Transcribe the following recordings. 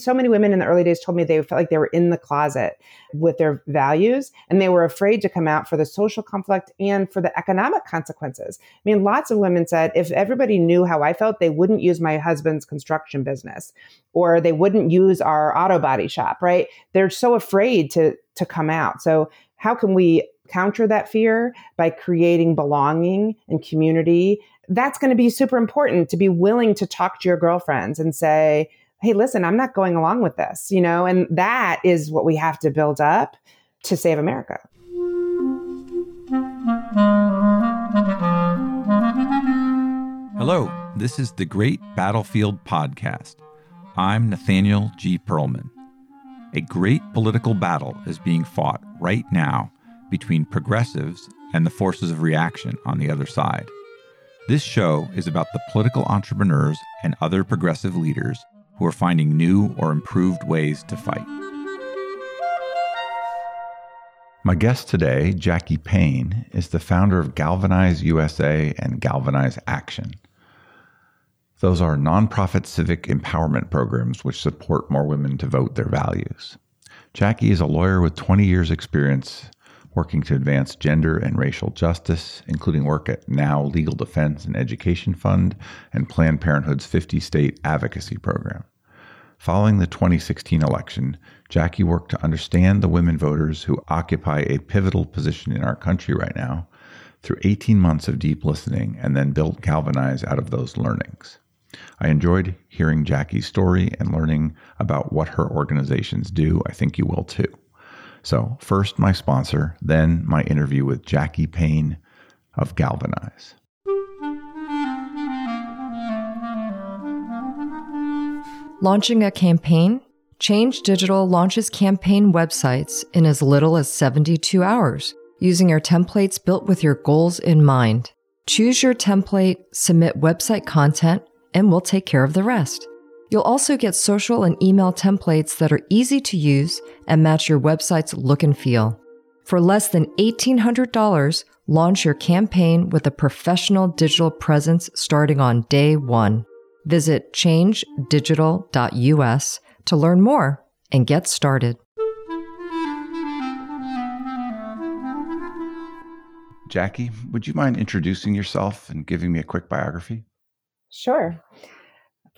So many women in the early days told me they felt like they were in the closet with their values and they were afraid to come out for the social conflict and for the economic consequences. I mean, lots of women said if everybody knew how I felt, they wouldn't use my husband's construction business or they wouldn't use our auto body shop, right? They're so afraid to to come out. So how can we counter that fear by creating belonging and community? That's going to be super important to be willing to talk to your girlfriends and say, hey, listen, I'm not going along with this, you know, and that is what we have to build up to save America. Hello, this is the Great Battlefield Podcast. I'm Nathaniel G. Pearlman. A great political battle is being fought right now between progressives and the forces of reaction on the other side. This show is about the political entrepreneurs and other progressive leaders who are finding new or improved ways to fight. My guest today, Jackie Payne, is the founder of Galvanize USA and Galvanize Action. Those are nonprofit civic empowerment programs which support more women to vote their values. Jackie is a lawyer with 20 years' experience working to advance gender and racial justice, including work at Now Legal Defense and Education Fund and Planned Parenthood's 50 state advocacy program. Following the 2016 election, Jackie worked to understand the women voters who occupy a pivotal position in our country right now through 18 months of deep listening and then built Galvanize out of those learnings. I enjoyed hearing Jackie's story and learning about what her organizations do. I think you will too. So, first my sponsor, then my interview with Jackie Payne of Galvanize. Launching a campaign? Change Digital launches campaign websites in as little as 72 hours using your templates built with your goals in mind. Choose your template, submit website content, and we'll take care of the rest. You'll also get social and email templates that are easy to use and match your website's look and feel. For less than $1,800, launch your campaign with a professional digital presence starting on day one. Visit changedigital.us to learn more and get started. Jackie, would you mind introducing yourself and giving me a quick biography? Sure.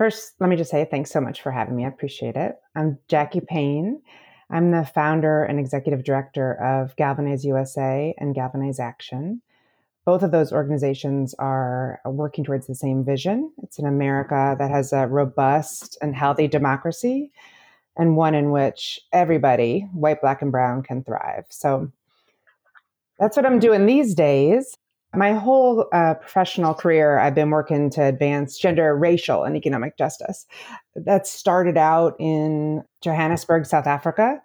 First, let me just say thanks so much for having me. I appreciate it. I'm Jackie Payne. I'm the founder and executive director of Galvanize USA and Galvanize Action. Both of those organizations are working towards the same vision. It's an America that has a robust and healthy democracy and one in which everybody, white, black, and brown, can thrive. So that's what I'm doing these days. My whole uh, professional career, I've been working to advance gender, racial, and economic justice. That started out in Johannesburg, South Africa.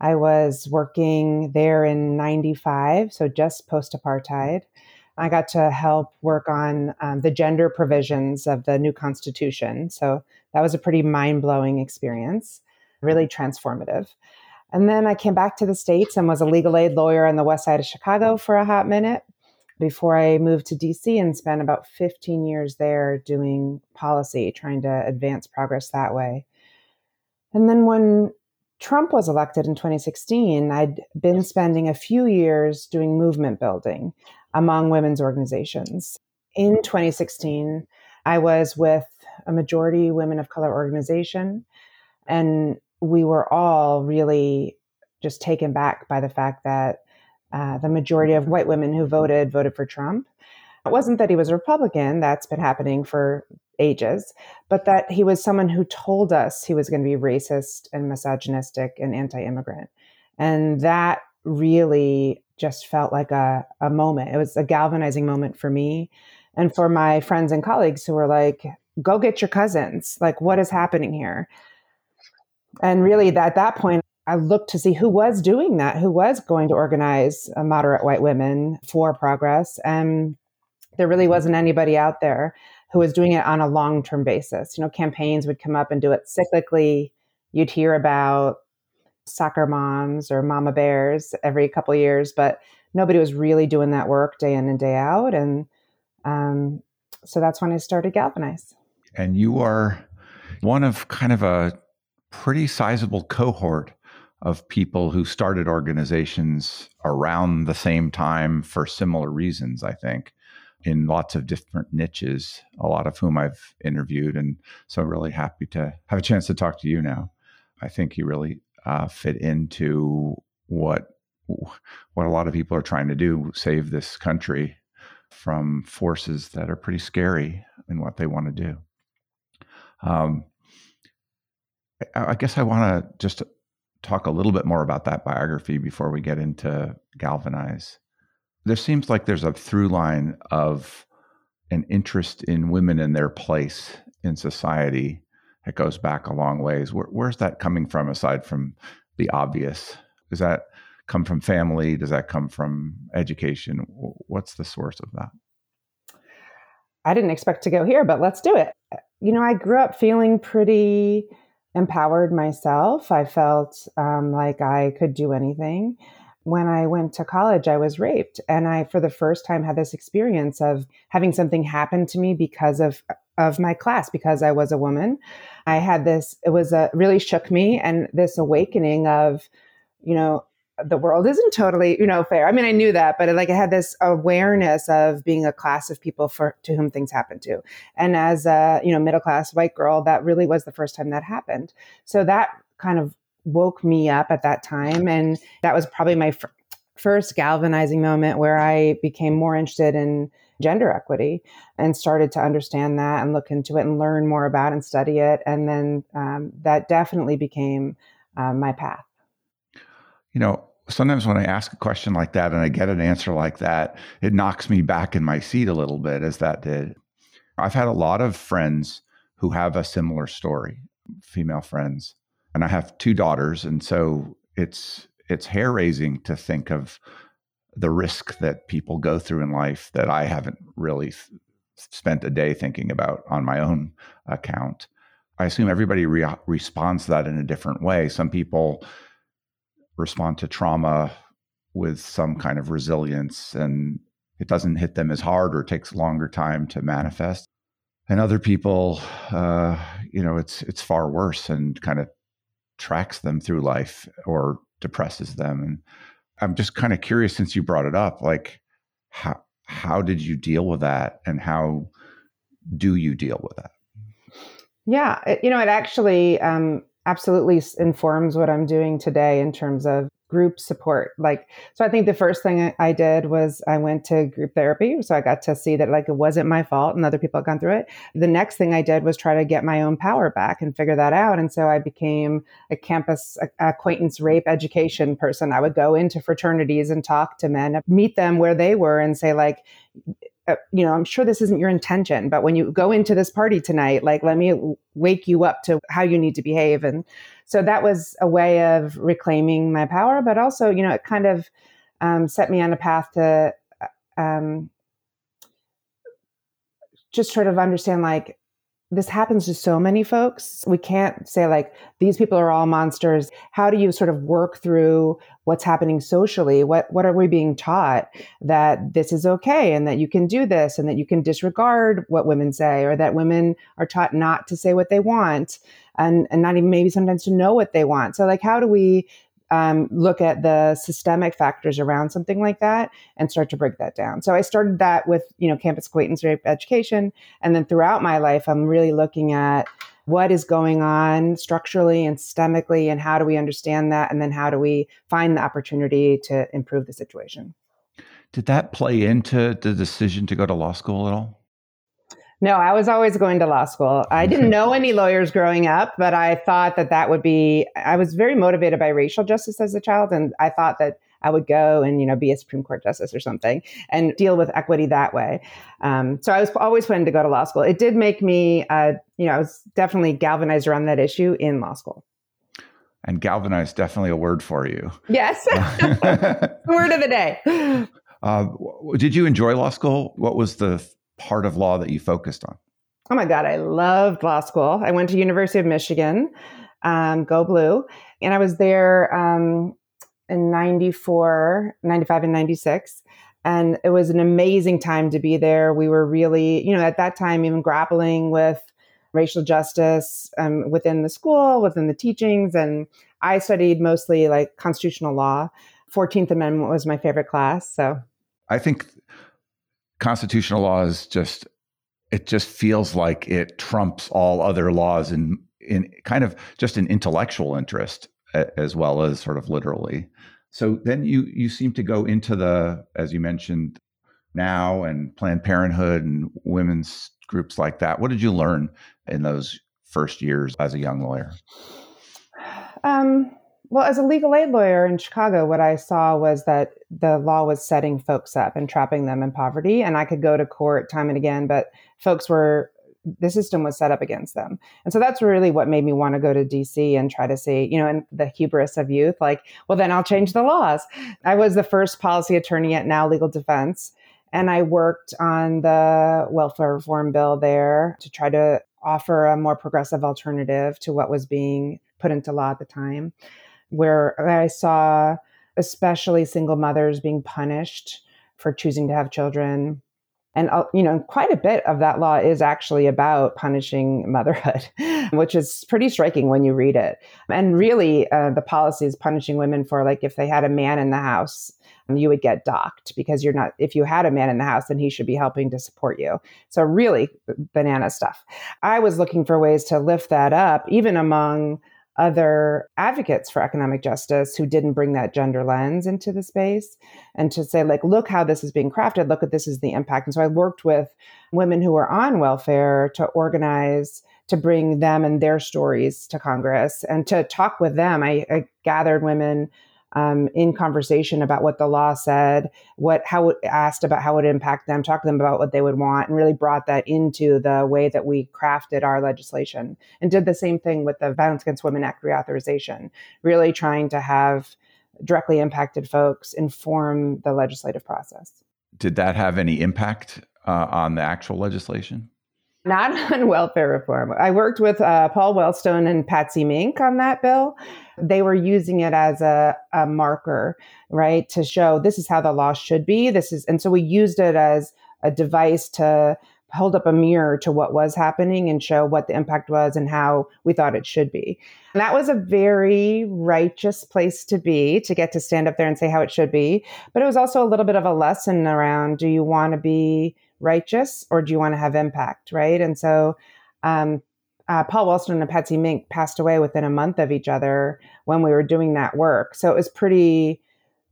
I was working there in 95, so just post apartheid. I got to help work on um, the gender provisions of the new constitution. So that was a pretty mind blowing experience, really transformative. And then I came back to the States and was a legal aid lawyer on the west side of Chicago for a hot minute before I moved to DC and spent about 15 years there doing policy, trying to advance progress that way. And then when Trump was elected in 2016, I'd been spending a few years doing movement building among women's organizations. In 2016, I was with a majority women of color organization, and we were all really just taken back by the fact that uh, the majority of white women who voted voted for Trump. It wasn't that he was a Republican, that's been happening for ages, but that he was someone who told us he was going to be racist and misogynistic and anti immigrant. And that really just felt like a, a moment. It was a galvanizing moment for me and for my friends and colleagues who were like, go get your cousins. Like, what is happening here? And really, at that point, I looked to see who was doing that, who was going to organize uh, moderate white women for progress. And there really wasn't anybody out there who was doing it on a long term basis. You know, campaigns would come up and do it cyclically. You'd hear about soccer moms or mama bears every couple years, but nobody was really doing that work day in and day out. And um, so that's when I started Galvanize. And you are one of kind of a pretty sizable cohort of people who started organizations around the same time for similar reasons, I think, in lots of different niches, a lot of whom I've interviewed. And so I'm really happy to have a chance to talk to you now. I think you really uh, fit into what what a lot of people are trying to do save this country from forces that are pretty scary in what they want to do. Um, I, I guess I want to just talk a little bit more about that biography before we get into Galvanize. There seems like there's a through line of an interest in women and their place in society that goes back a long ways. Where, where's that coming from aside from the obvious? Does that come from family? Does that come from education? What's the source of that? I didn't expect to go here, but let's do it. You know, I grew up feeling pretty empowered myself. I felt um, like I could do anything. When I went to college, I was raped. And I, for the first time, had this experience of having something happen to me because of, of my class, because I was a woman. I had this, it was a really shook me and this awakening of, you know, the world isn't totally you know fair. I mean i knew that but like i had this awareness of being a class of people for to whom things happen to. And as a you know middle class white girl that really was the first time that happened. So that kind of woke me up at that time and that was probably my f- first galvanizing moment where i became more interested in gender equity and started to understand that and look into it and learn more about and study it. And then um, that definitely became um, my path you know, sometimes when I ask a question like that and I get an answer like that, it knocks me back in my seat a little bit, as that did. I've had a lot of friends who have a similar story, female friends, and I have two daughters, and so it's it's hair raising to think of the risk that people go through in life that I haven't really spent a day thinking about on my own account. I assume everybody re- responds to that in a different way. Some people respond to trauma with some kind of resilience and it doesn't hit them as hard or takes longer time to manifest. And other people uh, you know it's it's far worse and kind of tracks them through life or depresses them. And i'm just kind of curious since you brought it up like how how did you deal with that and how do you deal with that? Yeah you know it actually um, absolutely informs what I'm doing today in terms of group support. Like, so I think the first thing I did was I went to group therapy. So I got to see that like it wasn't my fault and other people had gone through it. The next thing I did was try to get my own power back and figure that out. And so I became a campus acquaintance rape education person. I would go into fraternities and talk to men, meet them where they were and say like, you know, I'm sure this isn't your intention, but when you go into this party tonight, like, let me wake you up to how you need to behave. And so that was a way of reclaiming my power, but also, you know, it kind of um, set me on a path to uh, um, just sort of understand, like, this happens to so many folks. We can't say like these people are all monsters. How do you sort of work through what's happening socially? What what are we being taught that this is okay and that you can do this and that you can disregard what women say or that women are taught not to say what they want and and not even maybe sometimes to know what they want. So like how do we um, look at the systemic factors around something like that and start to break that down. So I started that with you know campus acquaintance rape education, and then throughout my life, I'm really looking at what is going on structurally and systemically, and how do we understand that, and then how do we find the opportunity to improve the situation. Did that play into the decision to go to law school at all? No, I was always going to law school. I didn't know any lawyers growing up, but I thought that that would be, I was very motivated by racial justice as a child. And I thought that I would go and, you know, be a Supreme Court justice or something and deal with equity that way. Um, so I was always planning to go to law school. It did make me, uh, you know, I was definitely galvanized around that issue in law school. And galvanized, definitely a word for you. Yes. word of the day. Uh, did you enjoy law school? What was the part of law that you focused on? Oh my God, I loved law school. I went to University of Michigan, um, go blue. And I was there um, in 94, 95 and 96. And it was an amazing time to be there. We were really, you know, at that time, even grappling with racial justice um, within the school, within the teachings. And I studied mostly like constitutional law. 14th Amendment was my favorite class. So I think constitutional law is just, it just feels like it trumps all other laws in, in kind of just an intellectual interest as well as sort of literally. So then you you seem to go into the, as you mentioned, now and Planned Parenthood and women's groups like that. What did you learn in those first years as a young lawyer? Um, well, as a legal aid lawyer in Chicago, what I saw was that the law was setting folks up and trapping them in poverty. And I could go to court time and again, but folks were, the system was set up against them. And so that's really what made me want to go to DC and try to see, you know, and the hubris of youth, like, well, then I'll change the laws. I was the first policy attorney at Now Legal Defense. And I worked on the welfare reform bill there to try to offer a more progressive alternative to what was being put into law at the time, where I saw especially single mothers being punished for choosing to have children. And, uh, you know, quite a bit of that law is actually about punishing motherhood, which is pretty striking when you read it. And really, uh, the policy is punishing women for, like, if they had a man in the house you would get docked because you're not if you had a man in the house then he should be helping to support you so really banana stuff i was looking for ways to lift that up even among other advocates for economic justice who didn't bring that gender lens into the space and to say like look how this is being crafted. Look at this is the impact. And so i worked with women who were on welfare to organize to bring them and their stories to congress and to talk with them. I, I gathered women um, in conversation about what the law said, what how it asked about how it would impact them, talk to them about what they would want, and really brought that into the way that we crafted our legislation. And did the same thing with the Violence Against Women Act reauthorization, really trying to have directly impacted folks inform the legislative process. Did that have any impact uh, on the actual legislation? Not on welfare reform. I worked with uh, Paul Wellstone and Patsy Mink on that bill. They were using it as a, a marker, right, to show this is how the law should be. This is, and so we used it as a device to hold up a mirror to what was happening and show what the impact was and how we thought it should be. And that was a very righteous place to be to get to stand up there and say how it should be. But it was also a little bit of a lesson around do you want to be righteous or do you want to have impact, right? And so um, uh, Paul Wellstone and Patsy Mink passed away within a month of each other when we were doing that work. So it was pretty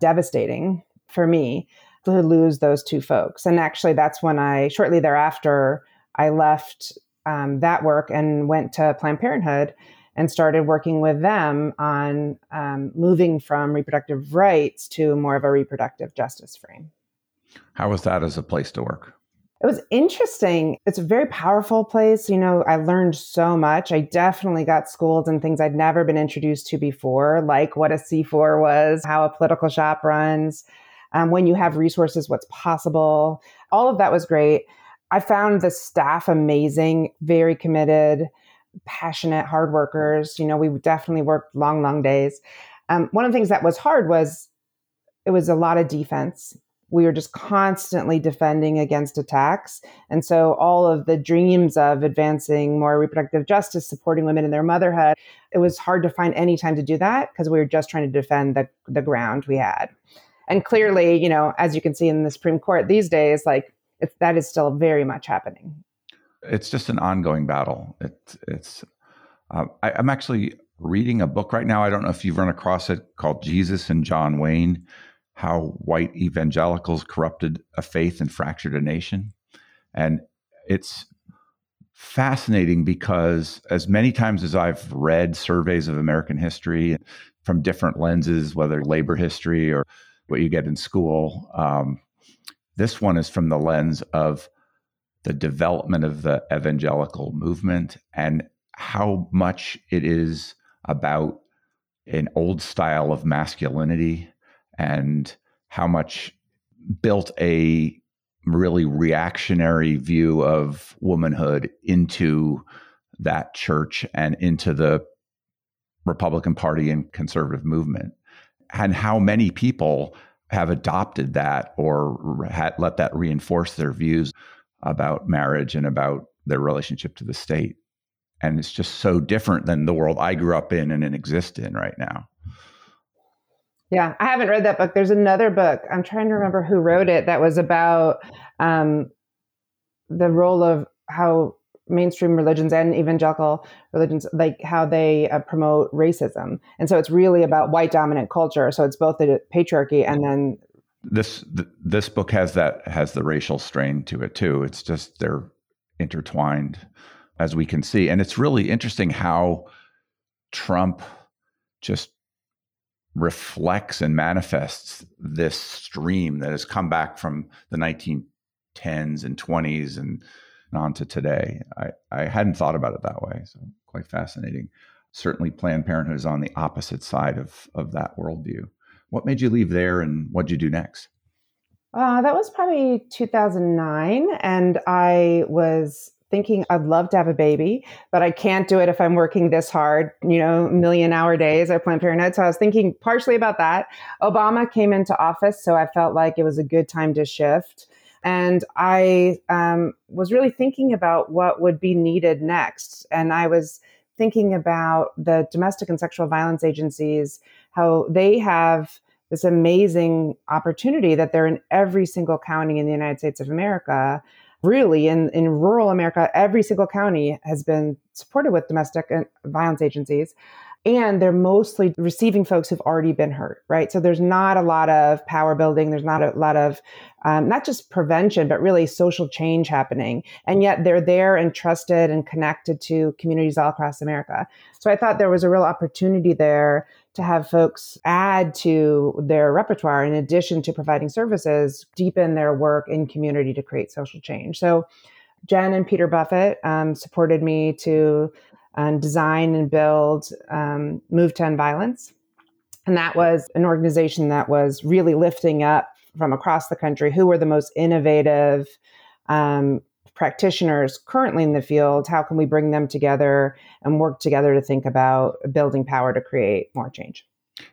devastating for me to lose those two folks. And actually, that's when I, shortly thereafter, I left um, that work and went to Planned Parenthood and started working with them on um, moving from reproductive rights to more of a reproductive justice frame. How was that as a place to work? It was interesting. It's a very powerful place. You know, I learned so much. I definitely got schooled in things I'd never been introduced to before, like what a C4 was, how a political shop runs, um, when you have resources, what's possible. All of that was great. I found the staff amazing, very committed, passionate, hard workers. You know, we definitely worked long, long days. Um, one of the things that was hard was it was a lot of defense we were just constantly defending against attacks. And so all of the dreams of advancing more reproductive justice, supporting women in their motherhood, it was hard to find any time to do that because we were just trying to defend the, the ground we had. And clearly, you know, as you can see in the Supreme Court these days, like that is still very much happening. It's just an ongoing battle. It, it's, uh, I, I'm actually reading a book right now. I don't know if you've run across it called Jesus and John Wayne how white evangelicals corrupted a faith and fractured a nation. And it's fascinating because, as many times as I've read surveys of American history from different lenses, whether labor history or what you get in school, um, this one is from the lens of the development of the evangelical movement and how much it is about an old style of masculinity and how much built a really reactionary view of womanhood into that church and into the Republican Party and conservative movement, and how many people have adopted that or had, let that reinforce their views about marriage and about their relationship to the state. and it's just so different than the world I grew up in and exist in right now. Yeah, I haven't read that book. There's another book. I'm trying to remember who wrote it that was about um, the role of how mainstream religions and evangelical religions like how they uh, promote racism and so it's really about white dominant culture so it's both the patriarchy and then this th- this book has that has the racial strain to it too it's just they're intertwined as we can see and it's really interesting how trump just reflects and manifests this stream that has come back from the 1910s and 20s and on to today. I, I hadn't thought about it that way. So quite fascinating. Certainly Planned Parenthood is on the opposite side of, of that worldview. What made you leave there and what did you do next? Uh, that was probably 2009. And I was thinking I'd love to have a baby, but I can't do it if I'm working this hard, you know, million hour days at Planned Parenthood. So I was thinking partially about that. Obama came into office, so I felt like it was a good time to shift. And I um, was really thinking about what would be needed next. And I was thinking about the domestic and sexual violence agencies, how they have this amazing opportunity that they're in every single county in the United States of America really in, in rural America, every single county has been supported with domestic violence agencies. And they're mostly receiving folks who've already been hurt, right? So there's not a lot of power building. There's not a lot of, um, not just prevention, but really social change happening. And yet they're there and trusted and connected to communities all across America. So I thought there was a real opportunity there to have folks add to their repertoire in addition to providing services, deepen their work in community to create social change. So Jen and Peter Buffett um, supported me to um, design and build um, Move to End Violence. And that was an organization that was really lifting up from across the country who were the most innovative um, practitioners currently in the field, how can we bring them together and work together to think about building power to create more change?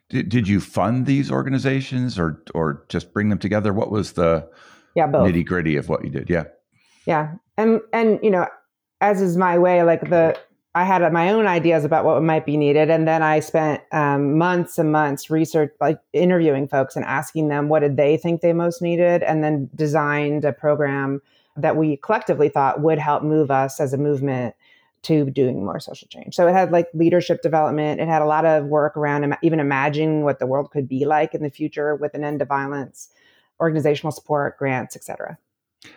Did, did you fund these organizations or or just bring them together? What was the yeah, nitty gritty of what you did? Yeah. Yeah. And and you know, as is my way, like the I had my own ideas about what might be needed, and then I spent um, months and months research, like interviewing folks and asking them what did they think they most needed, and then designed a program that we collectively thought would help move us as a movement to doing more social change. So it had like leadership development. It had a lot of work around Im- even imagining what the world could be like in the future with an end to violence, organizational support, grants, etc.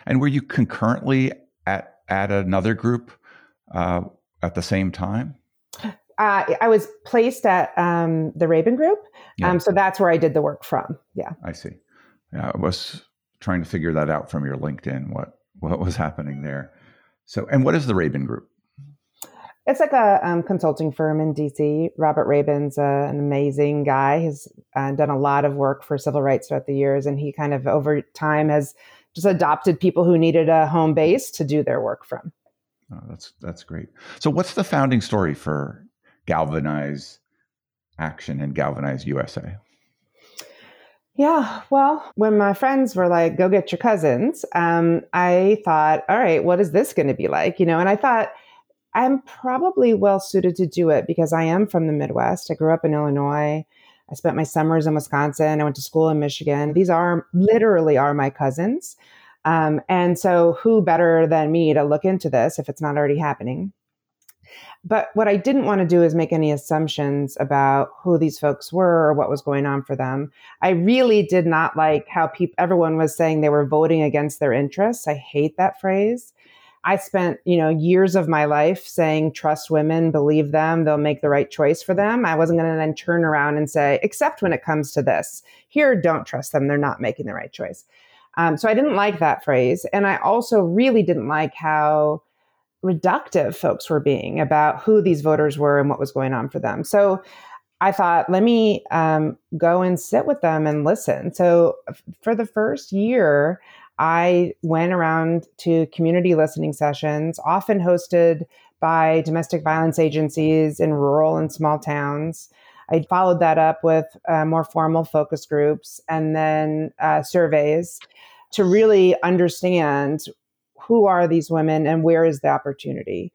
And were you concurrently at at another group uh, at the same time? Uh, I was placed at um, the Raben Group, yeah. um, so that's where I did the work from. Yeah, I see. Yeah, I was trying to figure that out from your LinkedIn. What what was happening there. So, and what is the Raben Group? It's like a um, consulting firm in DC. Robert Raben's uh, an amazing guy. He's uh, done a lot of work for civil rights throughout the years, and he kind of over time has just adopted people who needed a home base to do their work from. Oh, that's that's great. So, what's the founding story for Galvanize Action and Galvanize USA? Yeah, well, when my friends were like, go get your cousins, um, I thought, all right, what is this going to be like? You know, and I thought, I'm probably well suited to do it because I am from the Midwest. I grew up in Illinois. I spent my summers in Wisconsin. I went to school in Michigan. These are literally are my cousins. Um, and so, who better than me to look into this if it's not already happening? But what I didn't want to do is make any assumptions about who these folks were or what was going on for them. I really did not like how people everyone was saying they were voting against their interests. I hate that phrase. I spent, you know, years of my life saying trust women, believe them, they'll make the right choice for them. I wasn't going to then turn around and say, except when it comes to this, here, don't trust them, they're not making the right choice. Um, so I didn't like that phrase, and I also really didn't like how reductive folks were being about who these voters were and what was going on for them. So I thought, let me um, go and sit with them and listen. So for the first year, I went around to community listening sessions, often hosted by domestic violence agencies in rural and small towns. I followed that up with uh, more formal focus groups and then uh, surveys to really understand who are these women and where is the opportunity?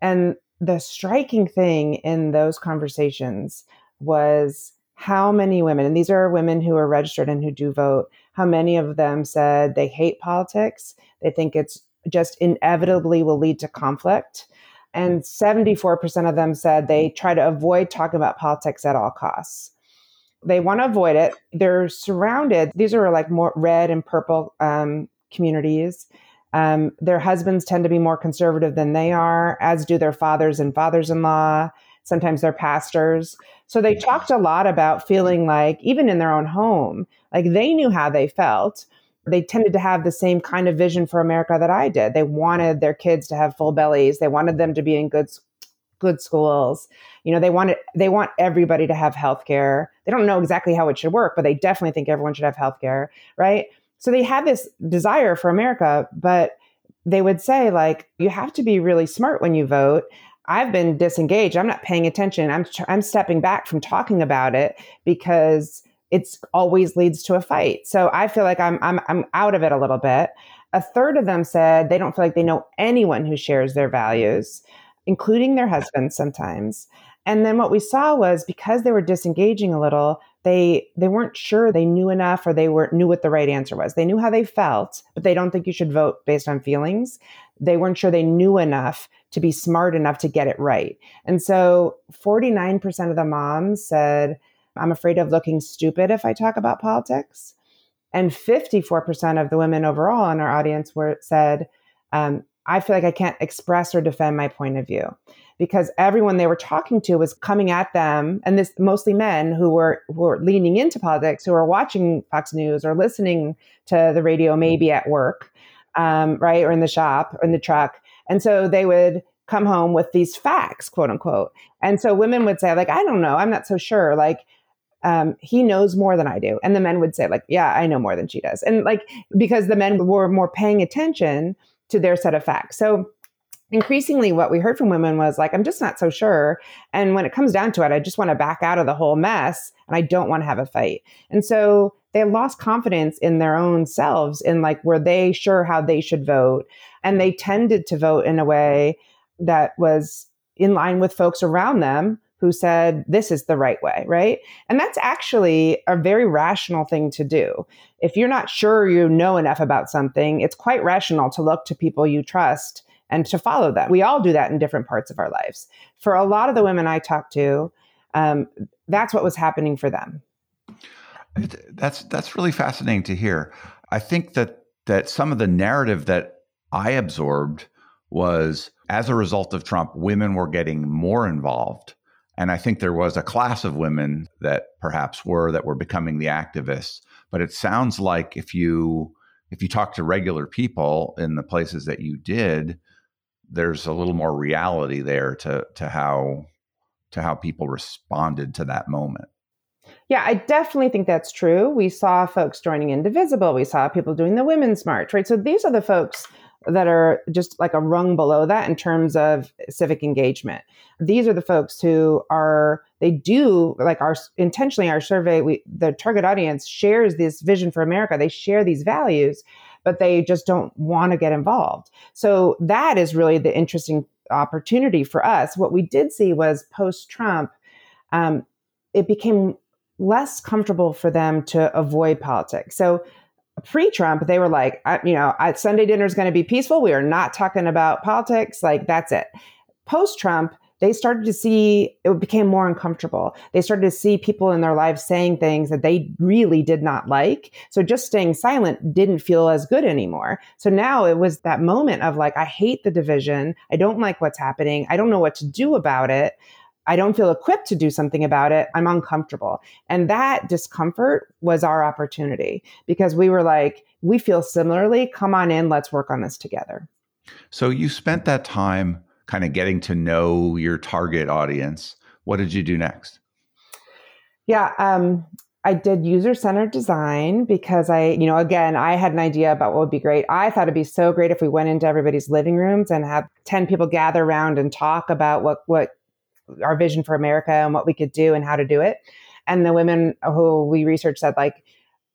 And the striking thing in those conversations was how many women, and these are women who are registered and who do vote, how many of them said they hate politics. They think it's just inevitably will lead to conflict. And 74% of them said they try to avoid talking about politics at all costs. They want to avoid it. They're surrounded, these are like more red and purple um, communities. Um, their husbands tend to be more conservative than they are, as do their fathers and fathers in law, sometimes their pastors. So they talked a lot about feeling like, even in their own home, like they knew how they felt. They tended to have the same kind of vision for America that I did. They wanted their kids to have full bellies. They wanted them to be in good good schools. You know, they want it, they want everybody to have health care. They don't know exactly how it should work, but they definitely think everyone should have health care, right? So they had this desire for America, but they would say like you have to be really smart when you vote. I've been disengaged. I'm not paying attention. I'm I'm stepping back from talking about it because it's always leads to a fight. So I feel like I'm I'm I'm out of it a little bit. A third of them said they don't feel like they know anyone who shares their values, including their husbands sometimes. And then what we saw was because they were disengaging a little, they they weren't sure they knew enough or they were knew what the right answer was. They knew how they felt, but they don't think you should vote based on feelings. They weren't sure they knew enough to be smart enough to get it right. And so 49% of the moms said, I'm afraid of looking stupid if I talk about politics. And 54% of the women overall in our audience were said, um, I feel like I can't express or defend my point of view because everyone they were talking to was coming at them, and this mostly men who were who were leaning into politics, who were watching Fox News or listening to the radio, maybe at work, um, right, or in the shop or in the truck, and so they would come home with these facts, quote unquote. And so women would say, like, I don't know, I'm not so sure, like. Um, he knows more than I do. And the men would say, like, yeah, I know more than she does. And like, because the men were more paying attention to their set of facts. So increasingly what we heard from women was like i'm just not so sure. And when it comes down to it i just want to back out of the whole mess and i don't want to have a fight. And so they lost confidence in their own selves in like were they sure how they should vote? And they tended to vote in a way that was in line with folks around them who said this is the right way right? And that's actually a very rational thing to do. If you're not sure you know enough about something it's quite rational to look to people you trust and to follow that. We all do that in different parts of our lives. For a lot of the women I talked to, um, that's what was happening for them. That's that's really fascinating to hear. I think that that some of the narrative that I absorbed was as a result of Trump, women were getting more involved. And I think there was a class of women that perhaps were that were becoming the activists. But it sounds like if you if you talk to regular people in the places that you did, there's a little more reality there to to how to how people responded to that moment. Yeah, I definitely think that's true. We saw folks joining Indivisible. We saw people doing the Women's March, right? So these are the folks that are just like a rung below that in terms of civic engagement. These are the folks who are they do like our intentionally our survey we the target audience shares this vision for America. They share these values, but they just don't want to get involved. So that is really the interesting opportunity for us. What we did see was post Trump, um, it became less comfortable for them to avoid politics. So pre-Trump, they were like, I, you know, I, Sunday dinner is going to be peaceful. We are not talking about politics. Like that's it. Post-Trump, they started to see it became more uncomfortable. They started to see people in their lives saying things that they really did not like. So just staying silent didn't feel as good anymore. So now it was that moment of like, I hate the division. I don't like what's happening. I don't know what to do about it. I don't feel equipped to do something about it. I'm uncomfortable. And that discomfort was our opportunity because we were like, we feel similarly. Come on in. Let's work on this together. So you spent that time kind of getting to know your target audience. What did you do next? Yeah, um, I did user centered design because I, you know, again, I had an idea about what would be great. I thought it'd be so great if we went into everybody's living rooms and had 10 people gather around and talk about what, what our vision for America and what we could do and how to do it. And the women who we researched said, like,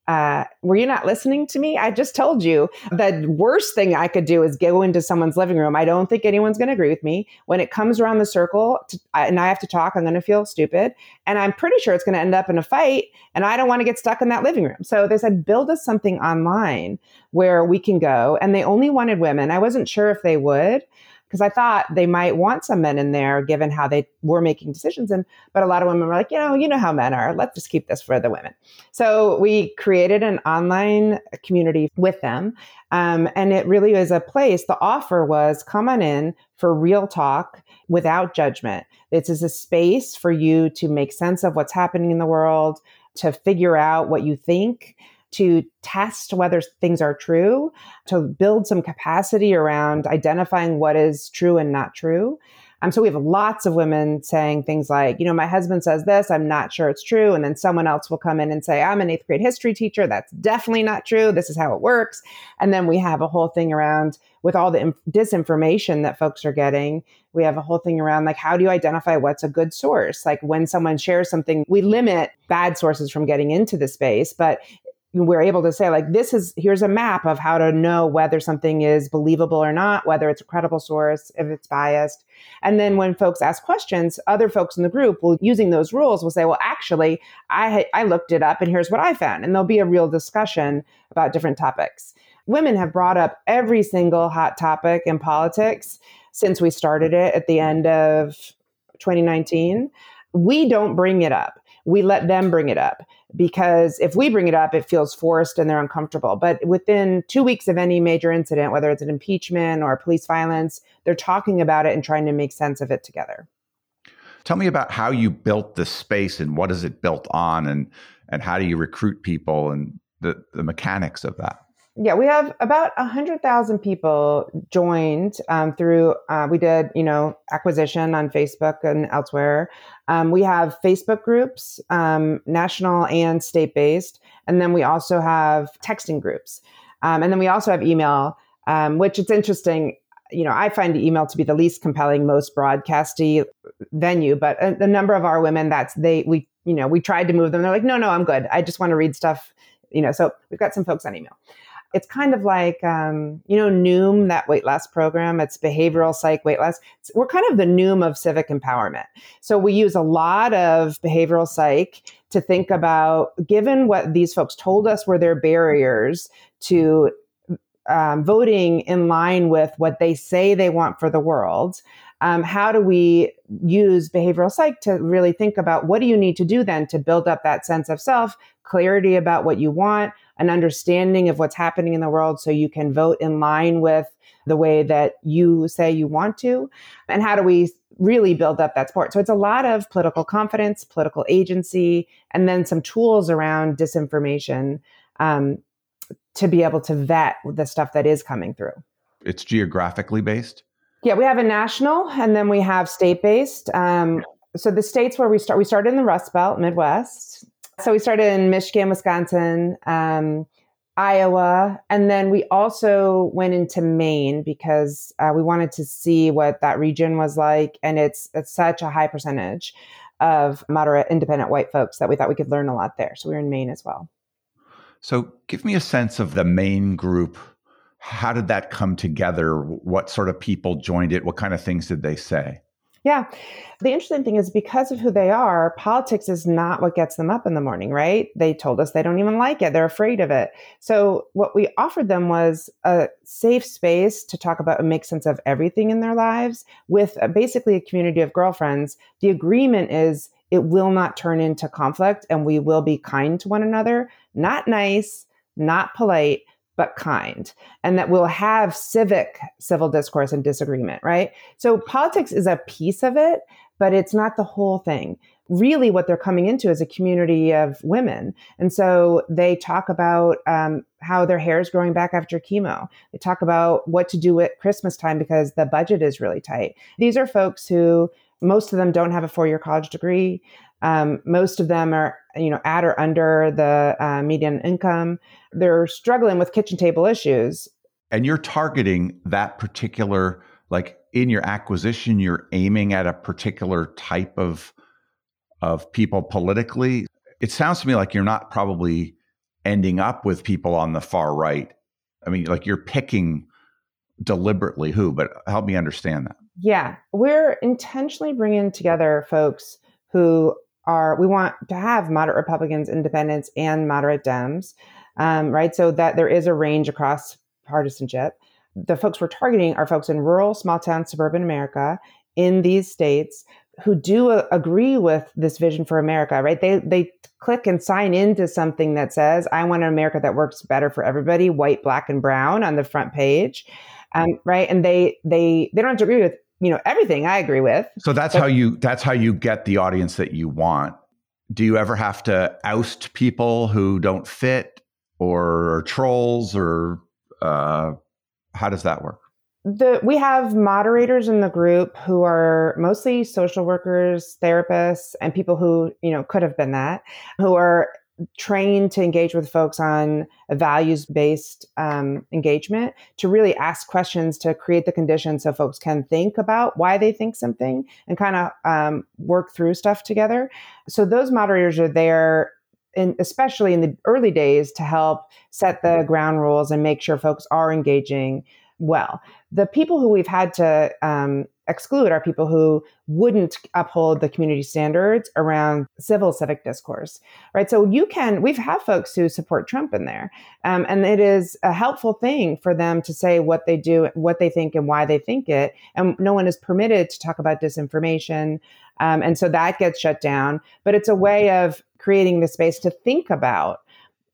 uh, were you not listening to me? I just told you the worst thing I could do is go into someone's living room. I don't think anyone's going to agree with me. When it comes around the circle to, and I have to talk, I'm going to feel stupid. And I'm pretty sure it's going to end up in a fight. And I don't want to get stuck in that living room. So they said, build us something online where we can go. And they only wanted women. I wasn't sure if they would because I thought they might want some men in there given how they were making decisions. And but a lot of women were like, you know, you know how men are. Let's just keep this for the women. So we created an online community with them. Um, and it really is a place. The offer was come on in for real talk without judgment. This is a space for you to make sense of what's happening in the world, to figure out what you think to test whether things are true, to build some capacity around identifying what is true and not true. Um, so we have lots of women saying things like, you know, my husband says this, I'm not sure it's true. And then someone else will come in and say, I'm an eighth grade history teacher. That's definitely not true. This is how it works. And then we have a whole thing around with all the inf- disinformation that folks are getting. We have a whole thing around like, how do you identify what's a good source? Like when someone shares something, we limit bad sources from getting into the space, but we're able to say like this is here's a map of how to know whether something is believable or not whether it's a credible source if it's biased. And then when folks ask questions other folks in the group will using those rules will say well actually i i looked it up and here's what i found. And there'll be a real discussion about different topics. Women have brought up every single hot topic in politics since we started it at the end of 2019 we don't bring it up. We let them bring it up because if we bring it up, it feels forced and they're uncomfortable. But within two weeks of any major incident, whether it's an impeachment or police violence, they're talking about it and trying to make sense of it together. Tell me about how you built this space and what is it built on and and how do you recruit people and the, the mechanics of that? Yeah, we have about a hundred thousand people joined um, through. Uh, we did, you know, acquisition on Facebook and elsewhere. Um, we have Facebook groups, um, national and state based, and then we also have texting groups, um, and then we also have email, um, which it's interesting. You know, I find email to be the least compelling, most broadcasty venue, but a, a number of our women, that's they we you know we tried to move them. They're like, no, no, I'm good. I just want to read stuff. You know, so we've got some folks on email it's kind of like um, you know noom that weight loss program it's behavioral psych weight loss. We're kind of the noom of civic empowerment. So we use a lot of behavioral psych to think about given what these folks told us were their barriers to um, voting in line with what they say they want for the world um, how do we use behavioral psych to really think about what do you need to do then to build up that sense of self clarity about what you want an understanding of what's happening in the world so you can vote in line with the way that you say you want to? And how do we really build up that support? So it's a lot of political confidence, political agency, and then some tools around disinformation um, to be able to vet the stuff that is coming through. It's geographically based? Yeah, we have a national and then we have state based. Um, so the states where we start, we started in the Rust Belt, Midwest. So we started in Michigan, Wisconsin, um, Iowa, and then we also went into Maine because uh, we wanted to see what that region was like, and it's it's such a high percentage of moderate independent white folks that we thought we could learn a lot there. So we were in Maine as well. So give me a sense of the Maine group. How did that come together? What sort of people joined it? What kind of things did they say? Yeah. The interesting thing is because of who they are, politics is not what gets them up in the morning, right? They told us they don't even like it. They're afraid of it. So what we offered them was a safe space to talk about and make sense of everything in their lives with uh, basically a community of girlfriends. The agreement is it will not turn into conflict and we will be kind to one another, not nice, not polite, but kind, and that we'll have civic civil discourse and disagreement, right? So politics is a piece of it, but it's not the whole thing. Really, what they're coming into is a community of women. And so they talk about um, how their hair is growing back after chemo. They talk about what to do at Christmas time because the budget is really tight. These are folks who most of them don't have a four year college degree. Um, most of them are, you know, at or under the uh, median income. They're struggling with kitchen table issues. And you're targeting that particular, like in your acquisition, you're aiming at a particular type of of people politically. It sounds to me like you're not probably ending up with people on the far right? I mean, like you're picking deliberately who, but help me understand that. Yeah, we're intentionally bringing together folks who are, we want to have moderate Republicans, independents, and moderate Dems, um, right? So that there is a range across partisanship. The folks we're targeting are folks in rural, small town, suburban America in these states who do uh, agree with this vision for America, right? They they click and sign into something that says, "I want an America that works better for everybody, white, black, and brown" on the front page, um, right? And they they they don't have to agree with you know everything I agree with. So that's but, how you that's how you get the audience that you want. Do you ever have to oust people who don't fit or, or trolls or uh, how does that work? The, we have moderators in the group who are mostly social workers, therapists, and people who you know could have been that, who are trained to engage with folks on values based um, engagement to really ask questions to create the conditions so folks can think about why they think something and kind of um, work through stuff together. So those moderators are there. In, especially in the early days to help set the ground rules and make sure folks are engaging well. The people who we've had to um, exclude are people who wouldn't uphold the community standards around civil civic discourse right so you can we've had folks who support trump in there um, and it is a helpful thing for them to say what they do what they think and why they think it and no one is permitted to talk about disinformation um, and so that gets shut down but it's a way of creating the space to think about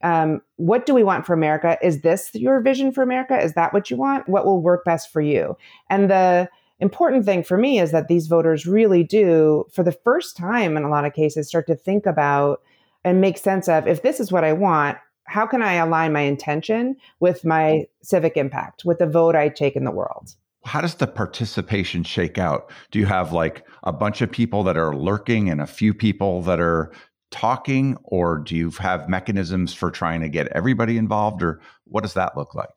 um, what do we want for America? Is this your vision for America? Is that what you want? What will work best for you? And the important thing for me is that these voters really do, for the first time in a lot of cases, start to think about and make sense of if this is what I want, how can I align my intention with my civic impact, with the vote I take in the world? How does the participation shake out? Do you have like a bunch of people that are lurking and a few people that are talking, or do you have mechanisms for trying to get everybody involved, or what does that look like?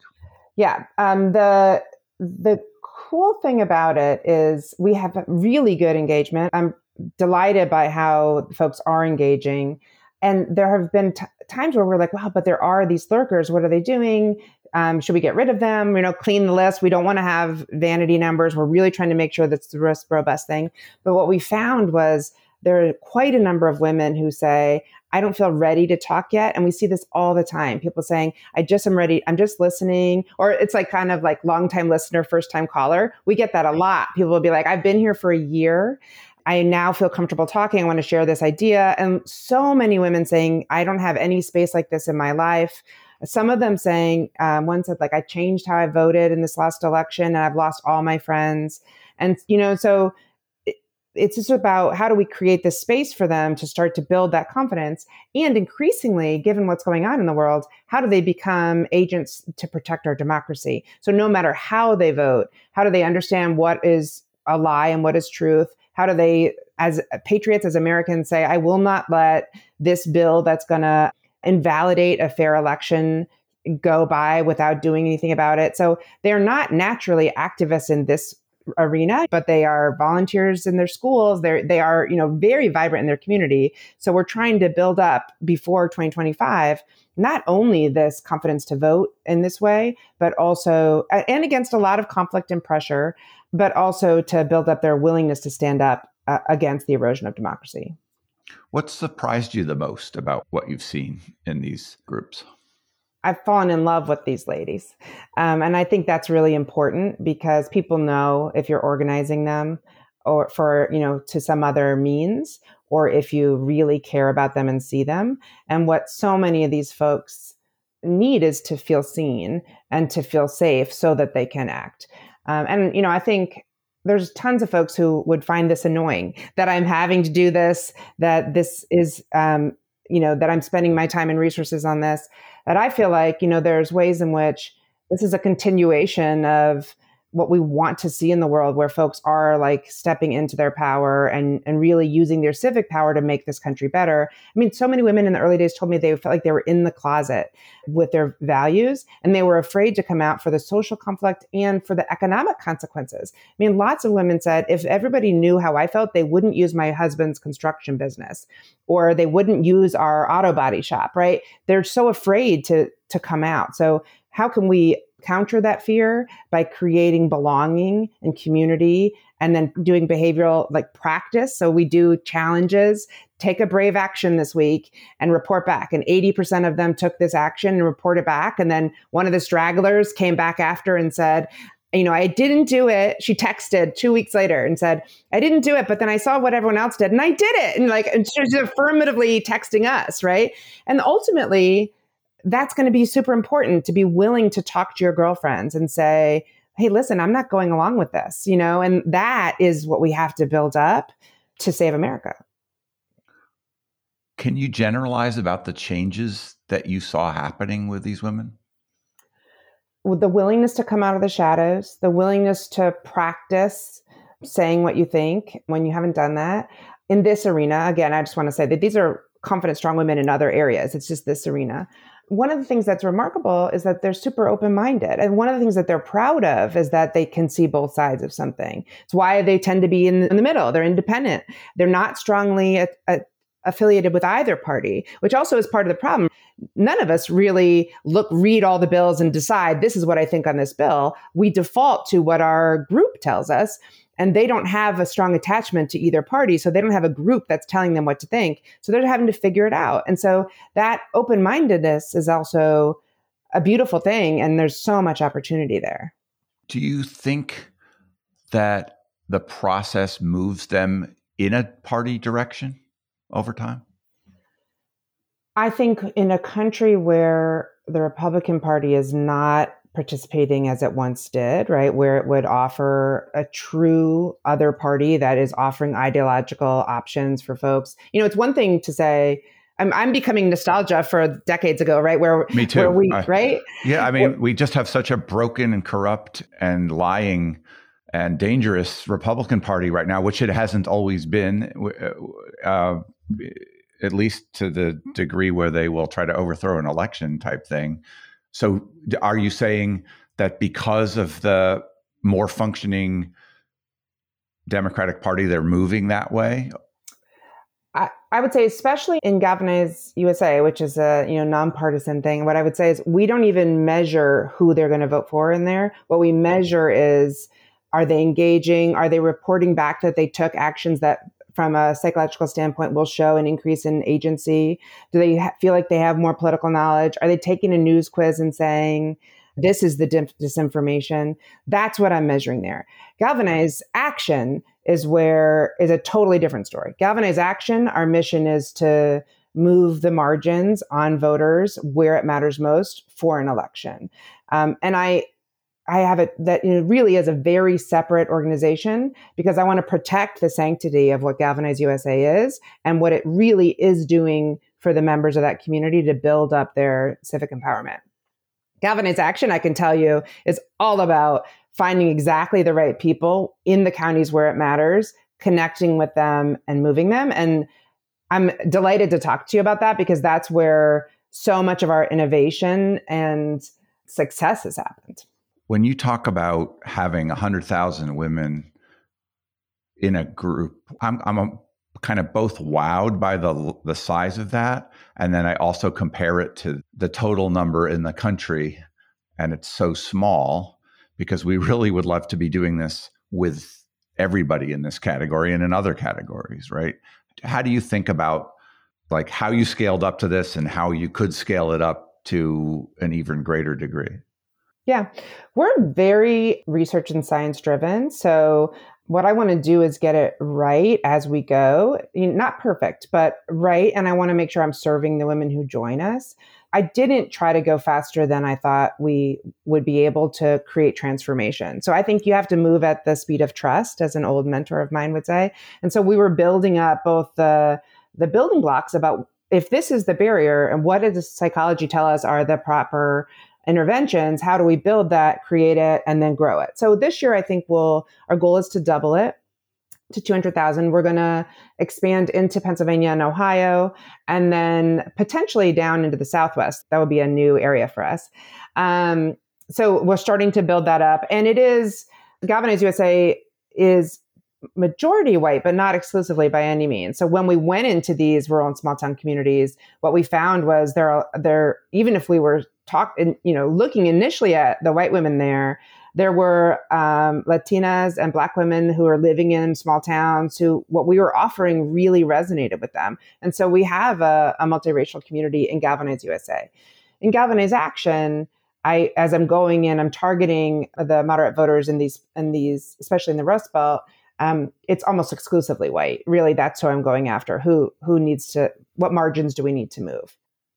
Yeah, um, the the cool thing about it is we have really good engagement. I'm delighted by how folks are engaging. And there have been t- times where we're like, wow, but there are these lurkers. What are they doing? Um, should we get rid of them? You know, clean the list. We don't want to have vanity numbers. We're really trying to make sure that's the most robust thing. But what we found was there are quite a number of women who say, I don't feel ready to talk yet. And we see this all the time. People saying, I just am ready. I'm just listening. Or it's like kind of like long time listener, first time caller. We get that a lot. People will be like, I've been here for a year. I now feel comfortable talking. I want to share this idea. And so many women saying, I don't have any space like this in my life. Some of them saying, um, one said, like, I changed how I voted in this last election and I've lost all my friends. And, you know, so it's just about how do we create this space for them to start to build that confidence? And increasingly given what's going on in the world how do they become agents to protect our democracy? So no matter how they vote how do they understand what is a lie and what is truth? How do they as patriots as americans say i will not let this bill that's going to invalidate a fair election go by without doing anything about it? So they're not naturally activists in this arena, but they are volunteers in their schools. They're, they are, you know, very vibrant in their community. So we're trying to build up before 2025, not only this confidence to vote in this way, but also, and against a lot of conflict and pressure, but also to build up their willingness to stand up uh, against the erosion of democracy. What surprised you the most about what you've seen in these groups? I've fallen in love with these ladies. Um, and I think that's really important because people know if you're organizing them or for, you know, to some other means, or if you really care about them and see them. And what so many of these folks need is to feel seen and to feel safe so that they can act. Um, and, you know, I think there's tons of folks who would find this annoying that I'm having to do this, that this is, um, you know, that I'm spending my time and resources on this that I feel like, you know, there's ways in which this is a continuation of what we want to see in the world where folks are like stepping into their power and and really using their civic power to make this country better. I mean, so many women in the early days told me they felt like they were in the closet with their values and they were afraid to come out for the social conflict and for the economic consequences. I mean, lots of women said if everybody knew how I felt, they wouldn't use my husband's construction business or they wouldn't use our auto body shop, right? They're so afraid to to come out. So how can we counter that fear by creating belonging and community and then doing behavioral like practice. So we do challenges, take a brave action this week and report back. And 80% of them took this action and reported back. And then one of the stragglers came back after and said, you know, I didn't do it. She texted two weeks later and said, I didn't do it, but then I saw what everyone else did and I did it. And like, and she's affirmatively texting us, right? And ultimately, that's going to be super important to be willing to talk to your girlfriends and say, hey, listen, I'm not going along with this, you know, and that is what we have to build up to save America. Can you generalize about the changes that you saw happening with these women? With the willingness to come out of the shadows, the willingness to practice saying what you think when you haven't done that. In this arena, again, I just want to say that these are confident, strong women in other areas. It's just this arena one of the things that's remarkable is that they're super open minded. And one of the things that they're proud of is that they can see both sides of something. It's why they tend to be in, the middle. They're independent. They're not strongly a, a, affiliated with either party, which also is part of the problem. None of us really look, read all the bills and decide this is what I think on this bill. We default to what our group tells us and they don't have a strong attachment to either party so they don't have a group that's telling them what to think. So they're having to figure it out. And so that open-mindedness is also a beautiful thing and there's so much opportunity there. Do you think that the process moves them in a party direction over time? I think in a country where the republican party is not participating as it once did, right? Where it would offer a true other party that is offering ideological options for folks. You know, it's one thing to say, I'm, I'm becoming nostalgia for decades ago, right? Where me too, where we, I, right? Yeah, I mean, we just have such a broken and corrupt and lying and dangerous Republican Party right now, which it hasn't always been. Uh, uh, at least to the degree where they will try to overthrow an election type thing. So are you saying that because of the more functioning Democratic Party, they're moving that way? I, I would say, especially in Galvanize USA, which is a you know nonpartisan thing. What I would say is we don't even measure who they're going to vote for in there. What we measure is are they engaging? Are they reporting back that they took actions that from a psychological standpoint will show an increase in agency? Do they ha- feel like they have more political knowledge? Are they taking a news quiz and saying, this is the disinformation? That's what I'm measuring there. Galvanize action is where is a totally different story. Galvanize action, our mission is to move the margins on voters where it matters most for an election. Um, and I I have it that it really is a very separate organization because I want to protect the sanctity of what Galvanize USA is and what it really is doing for the members of that community to build up their civic empowerment. Galvanize Action, I can tell you, is all about finding exactly the right people in the counties where it matters, connecting with them and moving them. And I'm delighted to talk to you about that because that's where so much of our innovation and success has happened when you talk about having 100,000 women in a group, I'm, I'm a, kind of both wowed by the, the size of that. And then I also compare it to the total number in the country. And it's so small because we really would love to be doing this with everybody in this category and in other categories, right? How do you think about like how you scaled up to this and how you could scale it up to an even greater degree? Yeah, we're very research and science driven. So, what I want to do is get it right as we go. Not perfect, but right. And I want to make sure I'm serving the women who join us. I didn't try to go faster than I thought we would be able to create transformation. So I think you have to move at the speed of trust, as an old mentor of mine would say. And so we were building up both the the building blocks about if this is the barrier and what does psychology tell us are the proper interventions, how do we build that, create it, and then grow it? So this year, I think we'll, our goal is to double it to 200,000. We're going to expand into Pennsylvania and Ohio, and then potentially down into the Southwest. That would be a new area for us. Um, so we're starting to build that up. And it is, Galvanize USA is majority white, but not exclusively by any means. So when we went into these rural and small town communities, what we found was there are there even if we were talking, you know, looking initially at the white women there, there were um, Latinas and Black women who are living in small towns who what we were offering really resonated with them, and so we have a, a multiracial community in Galvanize USA. In Galvanize Action, I, as I'm going in, I'm targeting the moderate voters in these, in these, especially in the Rust Belt um, it's almost exclusively white. Really, that's who I'm going after. Who who needs to? What margins do we need to move?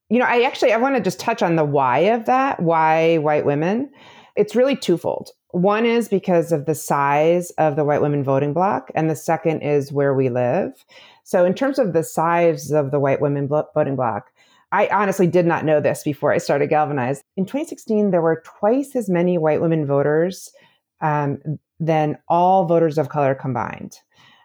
You know, I actually I want to just touch on the why of that. Why white women? It's really twofold. One is because of the size of the white women voting bloc, and the second is where we live. So, in terms of the size of the white women voting bloc, I honestly did not know this before I started Galvanize. In 2016, there were twice as many white women voters um, than all voters of color combined.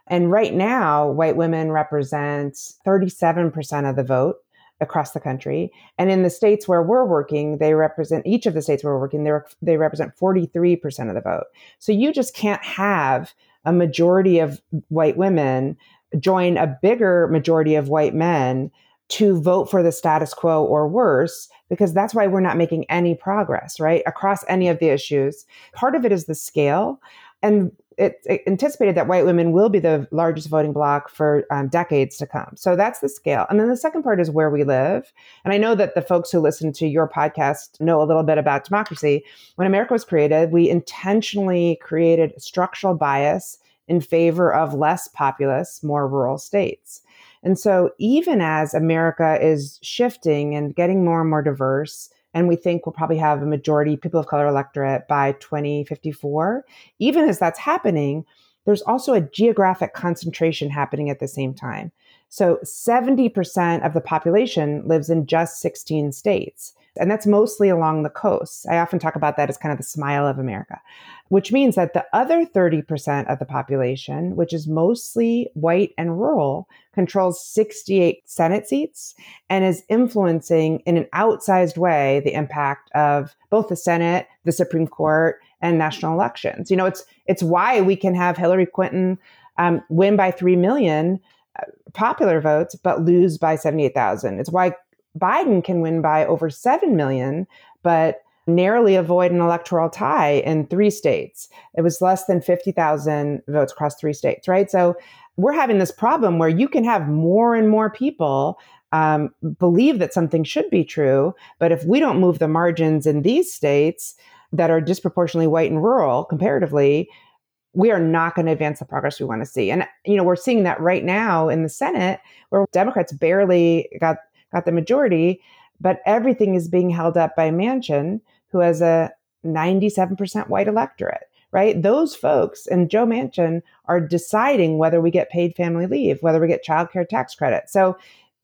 And right now, white women represent 37% of the vote across the country. And in the states where we're working, they represent each of the states where we're working, they, they represent 43% of the vote. So you just can't have a majority of white women join a bigger majority of white men to vote for the status quo or worse because that's why we're not making any progress, right? Across any of the issues. Part of it is the scale. And it's anticipated that white women will be the largest voting bloc for um, decades to come. So that's the scale. And then the second part is where we live. And I know that the folks who listen to your podcast know a little bit about democracy. When America was created, we intentionally created structural bias in favor of less populous, more rural states. And so, even as America is shifting and getting more and more diverse, and we think we'll probably have a majority people of color electorate by 2054, even as that's happening, there's also a geographic concentration happening at the same time. So 70% of the population lives in just 16 states. And that's mostly along the coast. I often talk about that as kind of the smile of America, which means that the other 30% of the population, which is mostly white and rural, controls 68 Senate seats and is influencing in an outsized way the impact of both the Senate, the Supreme Court, and national elections. You know, it's it's why we can have Hillary Clinton um, win by three million uh, popular votes, but lose by 78,000. It's why Biden can win by over 7 million, but narrowly avoid an electoral tie in three states. It was less than 50,000 votes across three states, right? So we're having this problem where you can have more and more people um, believe that something should be true. But if we don't move the margins in these states that are disproportionately white and rural comparatively, we are not going to advance the progress we want to see. And, you know, we're seeing that right now in the Senate where Democrats barely got got the majority, but everything is being held up by Manchin, who has a 97% white electorate, right? Those folks and Joe Manchin are deciding whether we get paid family leave, whether we get child care tax credit. So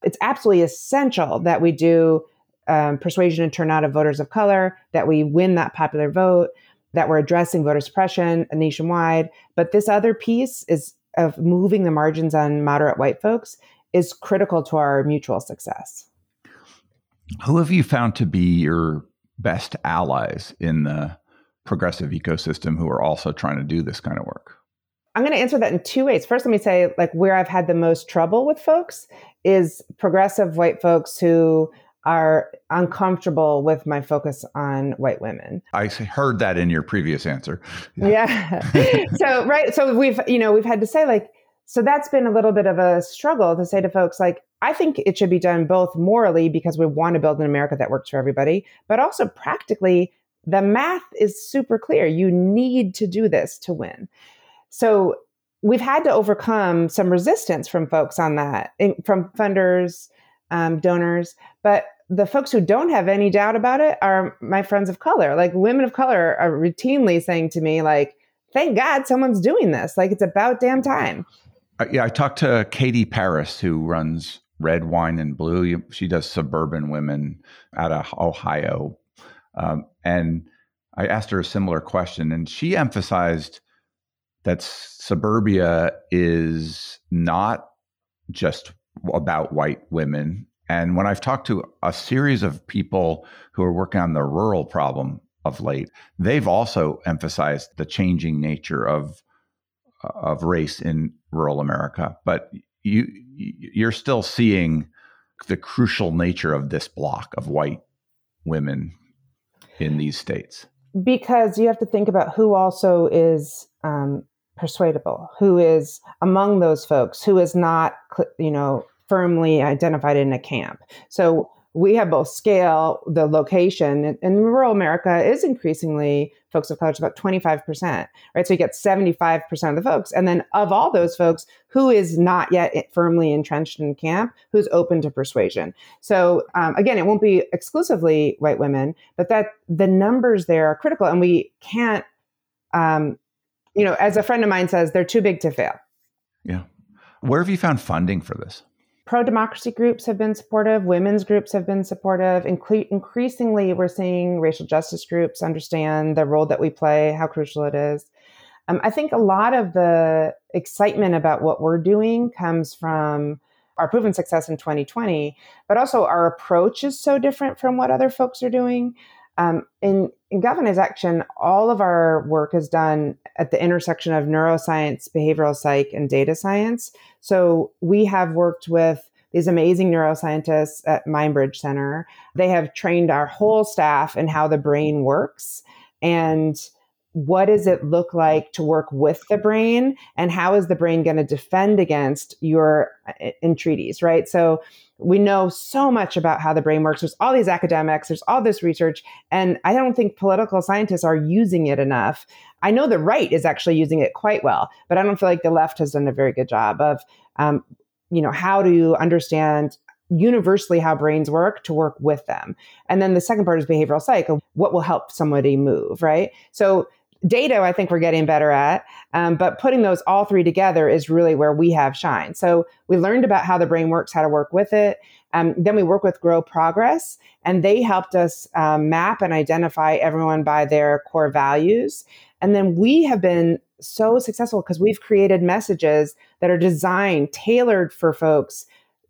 it's absolutely essential that we do um, persuasion and turnout of voters of color, that we win that popular vote, that we're addressing voter suppression nationwide. But this other piece is of moving the margins on moderate white folks is critical to our mutual success. Who have you found to be your best allies in the progressive ecosystem who are also trying to do this kind of work? I'm going to answer that in two ways. First, let me say, like, where I've had the most trouble with folks is progressive white folks who are uncomfortable with my focus on white women. I heard that in your previous answer. Yeah. yeah. so, right. So we've, you know, we've had to say, like, so that's been a little bit of a struggle to say to folks like, I think it should be done both morally because we want to build an America that works for everybody, but also practically, the math is super clear. You need to do this to win. So we've had to overcome some resistance from folks on that, from funders, um, donors, but the folks who don't have any doubt about it are my friends of color. Like women of color are routinely saying to me, like, thank God someone's doing this. Like it's about damn time. Uh, yeah, I talked to Katie Paris, who runs Red Wine and Blue. She does suburban women out of Ohio. Um, and I asked her a similar question, and she emphasized that suburbia is not just about white women. And when I've talked to a series of people who are working on the rural problem of late, they've also emphasized the changing nature of of race in rural America. But you you're still seeing the crucial nature of this block of white women in these states because you have to think about who also is um, persuadable, who is among those folks, who is not, you know, firmly identified in a camp. So we have both scale, the location, and, rural America is increasingly folks of color, it's about 25%, right? So you get 75% of the folks. And then of all those folks, who is not yet firmly entrenched in camp, who's open to persuasion. So um, again, it won't be exclusively white women, but that the numbers there are critical. And we can't, um, you know, as a friend of mine says, they're too big to fail. Yeah. Where have you found funding for this? Pro democracy groups have been supportive, women's groups have been supportive. Incre- increasingly, we're seeing racial justice groups understand the role that we play, how crucial it is. Um, I think a lot of the excitement about what we're doing comes from our proven success in 2020, but also our approach is so different from what other folks are doing. Um, in, in Galvanize Action, all of our work is done at the intersection of neuroscience, behavioral psych, and data science. So we have worked with these amazing neuroscientists at Mindbridge Center. They have trained our whole staff in how the brain works and what does it look like to work with the brain and how is the brain going to defend against your uh, entreaties, right? So we know so much about how the brain works. There's all these academics, there's all this research, and I don't think political scientists are using it enough. I know the right is actually using it quite well, but I don't feel like the left has done a very good job of, um, you know, how to understand universally how brains work to work with them. And then the second part is behavioral psych, what will help somebody move, right? So data i think we're getting better at um, but putting those all three together is really where we have shine. So we learned about how the brain works how to work with it um, then we work with grow progress and they helped us um, map and identify everyone by their core values. And then we have been so successful because we've created messages that are designed tailored for folks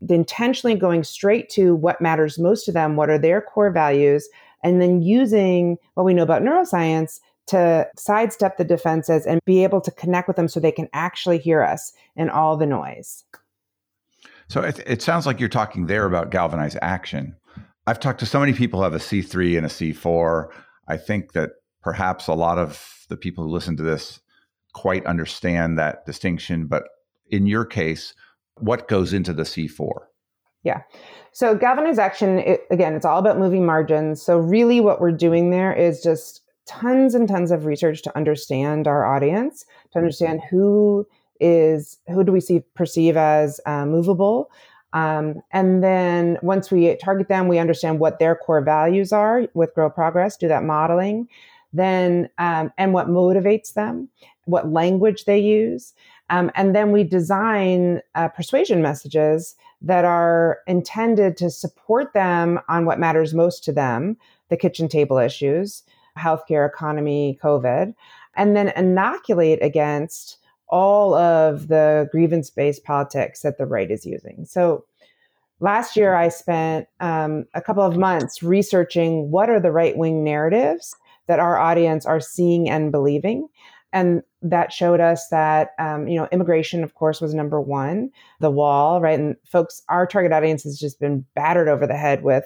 intentionally going straight to what matters most to them what are their core values and then using what we know about neuroscience to sidestep the defenses and be able to connect with them so they can actually hear us in all the noise. So it, it sounds like you're talking there about Galvanize Action. I've talked to so many people who have a C3 and a C4. I think that perhaps a lot of the people who listen to this quite understand that distinction. But in your case, what goes into the C4? Yeah. So Galvanize Action, it, again, it's all about moving margins. So really what we're doing there is just tons and tons of research to understand our audience, to understand who is who do we see perceive as uh, movable. Um, and then once we target them, we understand what their core values are with Grow Progress, do that modeling, then um, and what motivates them, what language they use, um, and then we design uh, persuasion messages that are intended to support them on what matters most to them, the kitchen table issues, healthcare economy, COVID, and then inoculate against all of the grievance based politics that the right is using. So last year, I spent um, a couple of months researching what are the right wing narratives that our audience are seeing and believing. And that showed us that, um, you know, immigration, of course, was number one, the wall, right? And folks, our target audience has just been battered over the head with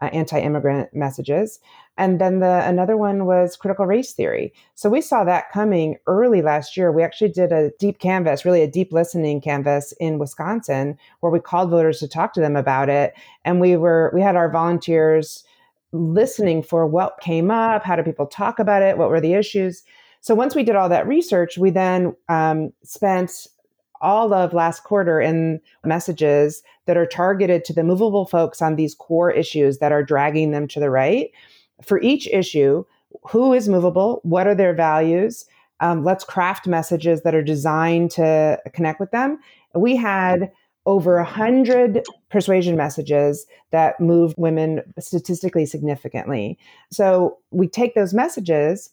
uh, anti-immigrant messages. And then the another one was critical race theory. So we saw that coming early last year. We actually did a deep canvas really a deep listening canvas in wisconsin where we called voters to talk to them about it. And we were we had our volunteers listening for what came up how do people talk about it what were the issues. So once we did all that research we then um, spent all of last quarter in messages that are targeted to the movable folks on these core issues that are dragging them to the right. For each issue, who is movable? What are their values? Um, let's craft messages that are designed to connect with them. We had over a hundred persuasion messages that moved women statistically significantly. So we take those messages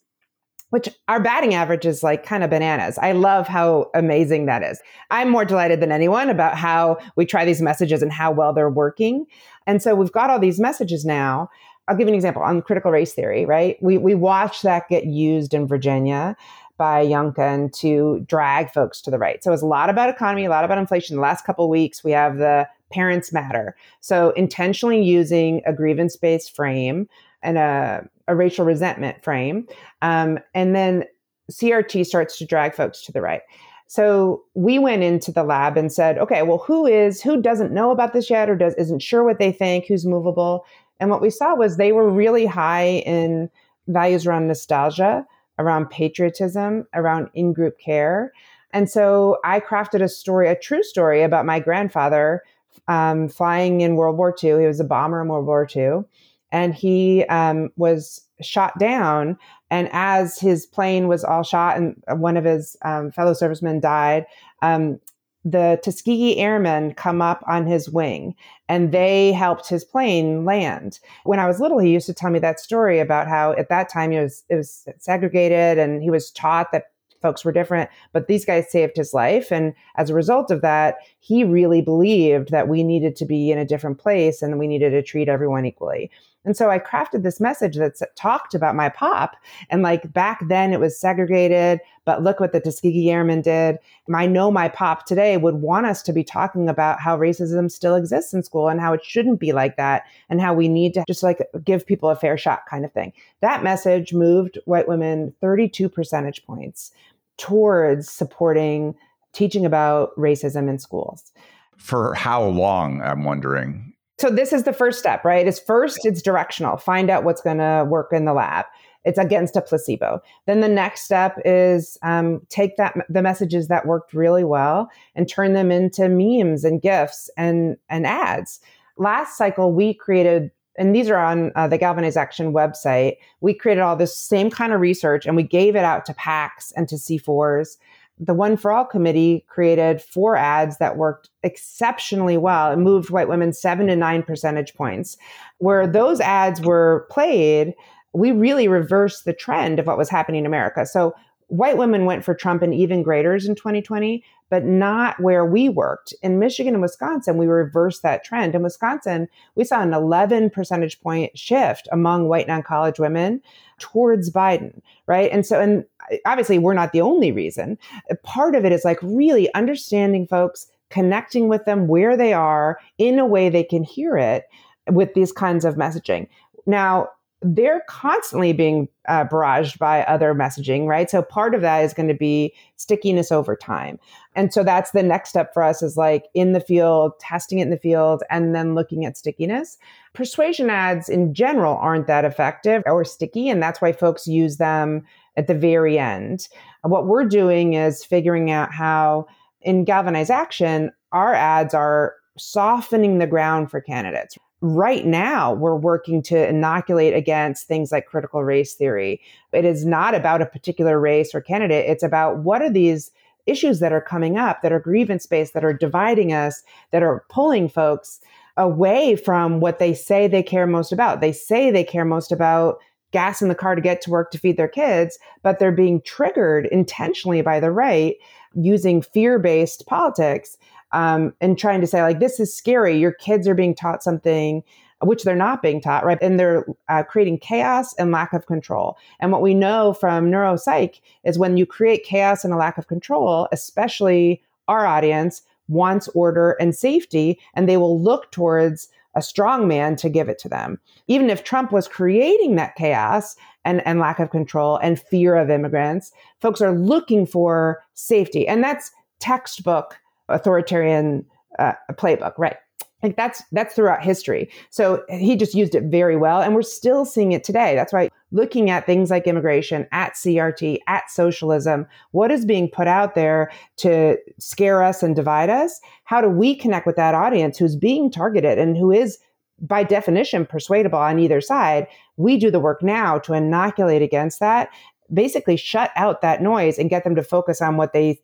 which our batting average is like kind of bananas. I love how amazing that is. I'm more delighted than anyone about how we try these messages and how well they're working. And so we've got all these messages now. I'll give you an example on critical race theory, right? We, we watched that get used in Virginia by Youngkin to drag folks to the right. So it was a lot about economy, a lot about inflation. The last couple weeks, we have the parents matter. So intentionally using a grievance based frame and a, a racial resentment frame. Um, and then CRT starts to drag folks to the right. So we went into the lab and said, okay, well, who is, who doesn't know about this yet or does, isn't sure what they think, who's movable? And what we saw was they were really high in values around nostalgia, around patriotism, around in group care. And so I crafted a story, a true story about my grandfather um, flying in World War II. He was a bomber in World War II and he um, was shot down. And as his plane was all shot, and one of his um, fellow servicemen died, um, the Tuskegee Airmen come up on his wing and they helped his plane land. When I was little, he used to tell me that story about how at that time it was, it was segregated and he was taught that folks were different, but these guys saved his life. And as a result of that, he really believed that we needed to be in a different place and we needed to treat everyone equally. And so I crafted this message that talked about my pop. And like back then it was segregated, but look what the Tuskegee Airmen did. I know my pop today would want us to be talking about how racism still exists in school and how it shouldn't be like that and how we need to just like give people a fair shot kind of thing. That message moved white women 32 percentage points towards supporting teaching about racism in schools. For how long, I'm wondering? So this is the first step, right? It's first it's directional. Find out what's going to work in the lab. It's against a placebo. Then the next step is um, take that the messages that worked really well and turn them into memes and gifs and and ads. Last cycle we created and these are on uh, the Galvanize Action website. We created all this same kind of research and we gave it out to PACs and to C4s the One for All committee created four ads that worked exceptionally well and moved white women seven to nine percentage points. Where those ads were played, we really reversed the trend of what was happening in America. So white women went for Trump in even graders in 2020, but not where we worked. In Michigan and Wisconsin, we reversed that trend. In Wisconsin, we saw an 11 percentage point shift among white non college women towards Biden, right? And so, and obviously, we're not the only reason. Part of it is like really understanding folks, connecting with them where they are in a way they can hear it with these kinds of messaging. Now, they're constantly being uh, barraged by other messaging, right? So part of that is going to be stickiness over time. And so that's the next step for us is like in the field, testing it in the field, and then looking at stickiness. Persuasion ads in general aren't that effective or sticky. And that's why folks use them at the very end. What we're doing is figuring out how in Galvanize Action, our ads are softening the ground for candidates right now we're working to inoculate against things like critical race theory. It is not about a particular race or candidate. It's about what are these issues that are coming up that are grievance based, that are dividing us, that are pulling folks away from what they say they care most about. They say they care most about gas in the car to get to work to feed their kids, but they're being triggered intentionally by the right using fear based politics um, and trying to say like this is scary. Your kids are being taught something which they're not being taught right? And they're uh, creating chaos and lack of control. And what we know from neuropsych is when you create chaos and a lack of control especially our audience wants order and safety and they will look towards a strong man to give it to them. Even if trump was creating that chaos and, and lack of control and fear of immigrants folks are looking for safety. And that's textbook authoritarian uh, playbook, right? Like that's that's throughout history. So he just used it very well, and we're still seeing it today. That's why looking at things like immigration, at CRT, at socialism, what is being put out there to scare us and divide us? How do we connect with that audience who's being targeted and who is by definition persuadable on either side? We do the work now to inoculate against that basically shut out that noise and get them to focus on what they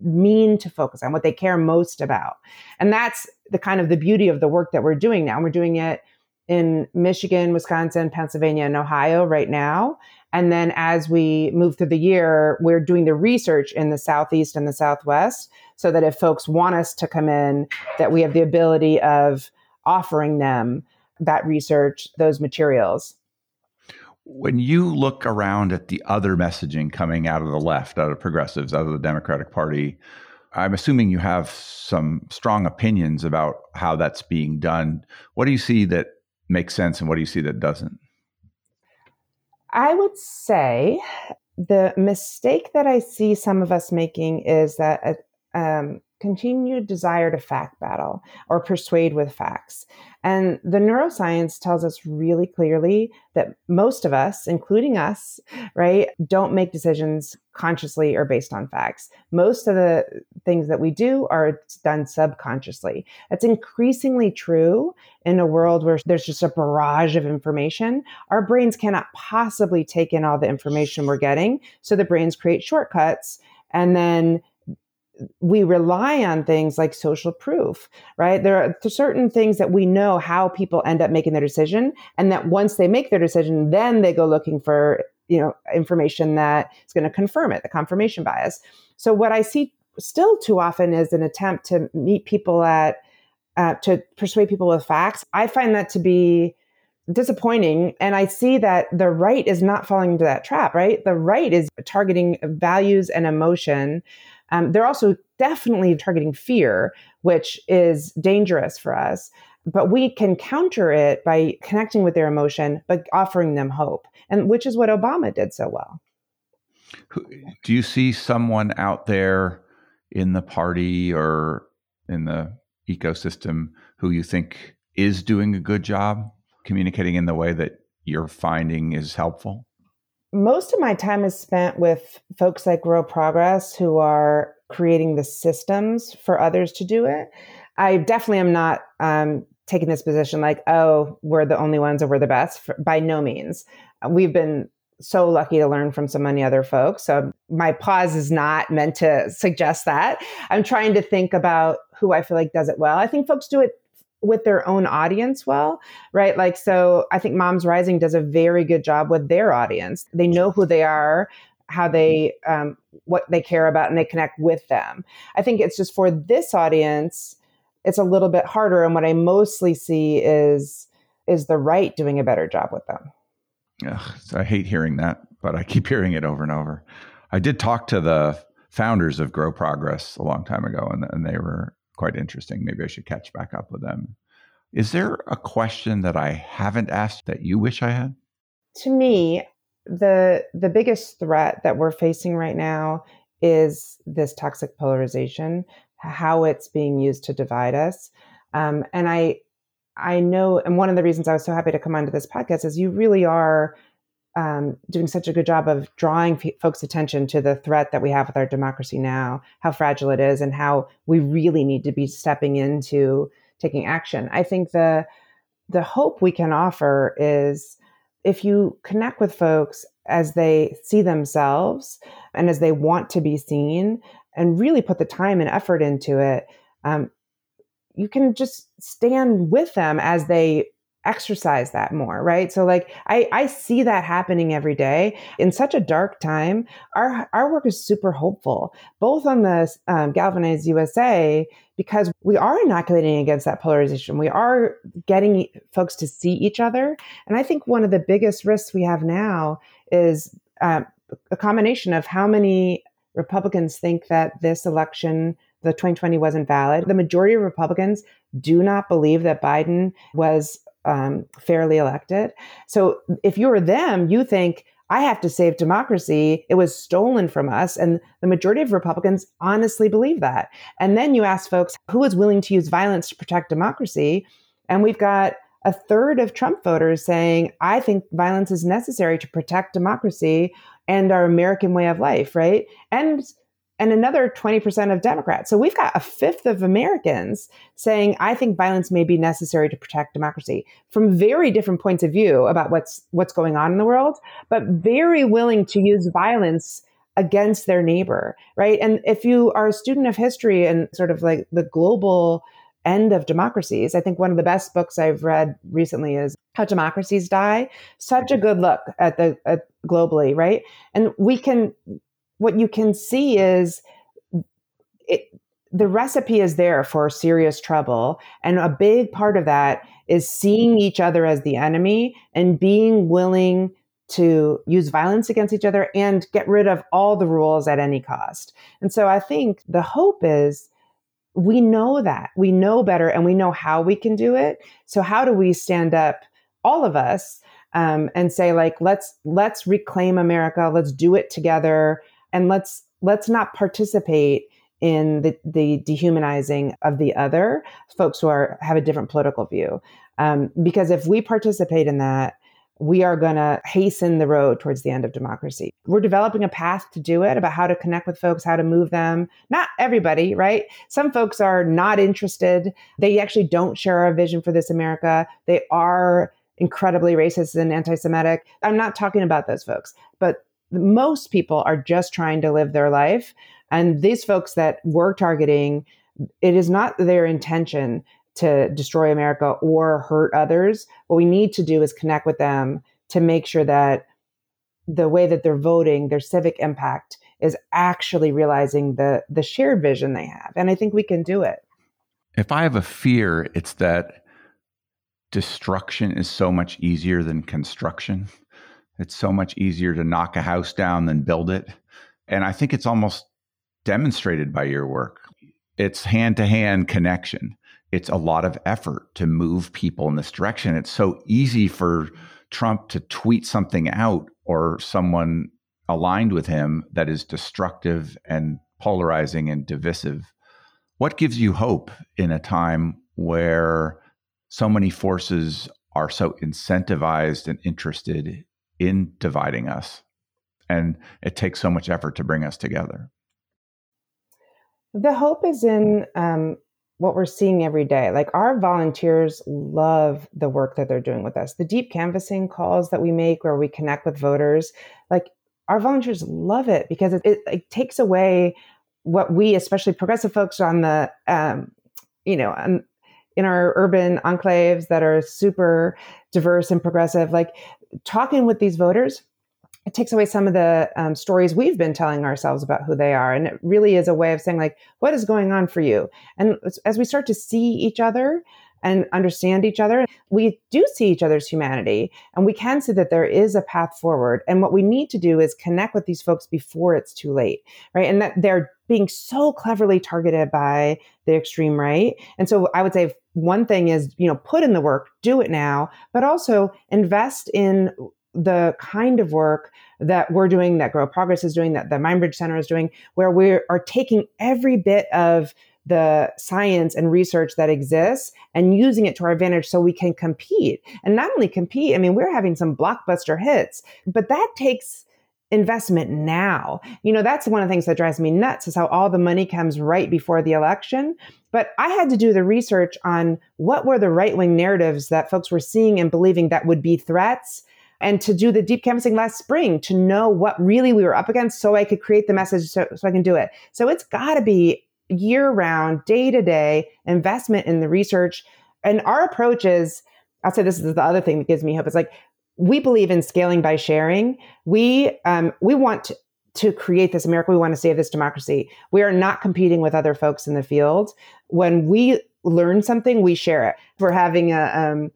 mean to focus on, what they care most about. And that's the kind of the beauty of the work that we're doing now. We're doing it in Michigan, Wisconsin, Pennsylvania, and Ohio right now. And then as we move through the year, we're doing the research in the Southeast and the Southwest so that if folks want us to come in, that we have the ability of offering them that research, those materials. When you look around at the other messaging coming out of the left, out of progressives, out of the Democratic Party, I'm assuming you have some strong opinions about how that's being done. What do you see that makes sense and what do you see that doesn't? I would say the mistake that I see some of us making is that uh, um, continued desire to fact battle or persuade with facts. And the neuroscience tells us really clearly that most of us, including us, right, don't make decisions consciously or based on facts. Most of the things that we do are done subconsciously. That's increasingly true in a world where there's just a barrage of information. Our brains cannot possibly take in all the information we're getting. So the brains create shortcuts and then we rely on things like social proof, right? There are certain things that we know how people end up making their decision, and that once they make their decision, then they go looking for you know information that is going to confirm it, the confirmation bias. So what I see still too often is an attempt to meet people at uh, to persuade people with facts. I find that to be disappointing and i see that the right is not falling into that trap right the right is targeting values and emotion um, they're also definitely targeting fear, which is dangerous for us. But we can counter it by connecting with their emotion, but offering them hope, and which is what Obama did so well. Do you see someone out there in the party or in the ecosystem who you think is doing a good job communicating in the way that you're finding is helpful? Most of my time is spent with folks like Grow Progress who are creating the systems for others to do it. I definitely am not um, taking this position like, oh, we're the only ones or we're the best. By no means. We've been so lucky to learn from so many other folks. So my pause is not meant to suggest that. I'm trying to think about who I feel like does it well. I think folks do it with their own audience well, right? Like, so I think Moms Rising does a very good job with their audience. They know who they are, how they, um, what they care about, and they connect with them. I think it's just for this audience, it's a little bit harder. And what I mostly see is is the right doing a better job with them. Ugh, I hate hearing that, but I keep hearing it over and over. I did talk to the founders of Grow Progress a long time ago, and, and they were quite interesting. Maybe I should catch back up with them. Is there a question that I haven't asked that you wish I had? To me, the the biggest threat that we're facing right now is this toxic polarization, how it's being used to divide us. Um, and I I know, and one of the reasons I was so happy to come onto this podcast is you really are um, doing such a good job of drawing folks' attention to the threat that we have with our democracy now, how fragile it is, and how we really need to be stepping into taking action. I think the the hope we can offer is if you connect with folks as they see themselves and as they want to be seen, and really put the time and effort into it. Um, you can just stand with them as they exercise that more right? So like i i see that happening every day. In such a dark time our our work is super hopeful both on the um, galvanize usa because we are inoculating against that polarization. We are getting folks to see each other. And i think one of the biggest risks we have now is um, a combination of how many republicans think that this election the 2020 wasn't valid. The majority of Republicans do not believe that Biden was um, fairly elected. So if you're them, you think, I have to save democracy. It was stolen from us. And the majority of Republicans honestly believe that. And then you ask folks who is willing to use violence to protect democracy. And we've got a third of Trump voters saying, I think violence is necessary to protect democracy and our American way of life, right? And and another 20% of Democrats. So we've got a fifth of Americans saying, I think violence may be necessary to protect democracy from very different points of view about what's what's going on in the world, but very willing to use violence against their neighbor, right? And if you are a student of history and sort of like the global end of democracies, I think one of the best books I've read recently is How Democracies Die. Such a good look at the at globally, right? And we can, what you can see is it, the recipe is there for serious trouble. And a big part of that is seeing each other as the enemy and being willing to use violence against each other and get rid of all the rules at any cost. And so I think the hope is we know that we know better and we know how we can do it. So how do we stand up, all of us, um, and say like, let's let's reclaim America, let's do it together, and let's let's not participate in the, the dehumanizing of the other folks who are have a different political view. Um, because if we participate in that, we are going to hasten the road towards the end of democracy. We're developing a path to do it about how to connect with folks, how to move them. Not everybody, right? Some folks are not interested. They actually don't share our vision for this America. They are incredibly racist and anti Semitic. I'm not talking about those folks, but most people are just trying to live their life. And these folks that we're targeting, it is not their intention to destroy America or hurt others. What we need to do is connect with them to make sure that the way that they're voting, their civic impact is actually realizing the the shared vision they have. And I think we can do it. If I have a fear, it's that destruction is so much easier than construction. It's so much easier to knock a house down than build it. And I think it's almost demonstrated by your work. It's hand to hand connection. It's a lot of effort to move people in this direction. It's so easy for Trump to tweet something out or someone aligned with him that is destructive and polarizing and divisive. What gives you hope in a time where so many forces are so incentivized and interested in dividing us? And it takes so much effort to bring us together. The hope is in um, what we're seeing every day. Like our volunteers love the work that they're doing with us. The deep canvassing calls that we make where we connect with voters, like our volunteers love it because it, it, it takes away what we, especially progressive folks on the, um, you know, um, in our urban enclaves that are super diverse and progressive, like talking with these voters it takes away some of the um, stories we've been telling ourselves about who they are. And it really is a way of saying like what is going on for you? And as we start to see each other and understand each other. We do see each other's humanity and we can see that there is a path forward. And what we need to do is connect with these folks before it's too late right? And that they're being so cleverly targeted by the extreme right. And so i would say one thing is you know put in the work do it now but also invest in the kind of work that we're doing, that Grow Progress is doing, that the Mindbridge Center is doing, where we are taking every bit of the science and research that exists and using it to our advantage so we can compete. And not only compete, I mean, we're having some blockbuster hits, but that takes investment now. You know, that's one of the things that drives me nuts is how all the money comes right before the election. But I had to do the research on what were the right wing narratives that folks were seeing and believing that would be threats and to do the deep canvassing last spring to know what really we were up against so I could create the message so, so I can do it. So it's got to be year round, day to day investment in the research. And our approach is, I'll say this is the other thing that gives me hope. It's like we believe in scaling by sharing. We um, we want to, to create this America. We want to save this democracy. We are not competing with other folks in the field. When we learn something, we share it. We're having a um,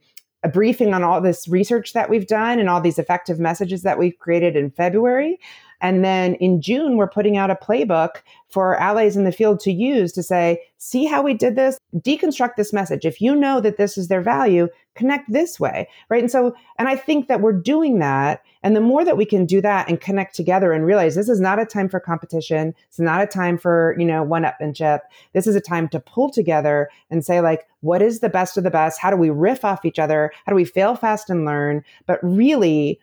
a briefing on all this research that we've done and all these effective messages that we've created in February. And then in June, we're putting out a playbook for allies in the field to use to say, see how we did this? Deconstruct this message. If you know that this is their value, connect this way. Right. And so, and I think that we're doing that. And the more that we can do that and connect together and realize this is not a time for competition. It's not a time for, you know, one upmanship. This is a time to pull together and say, like, what is the best of the best? How do we riff off each other? How do we fail fast and learn? But really,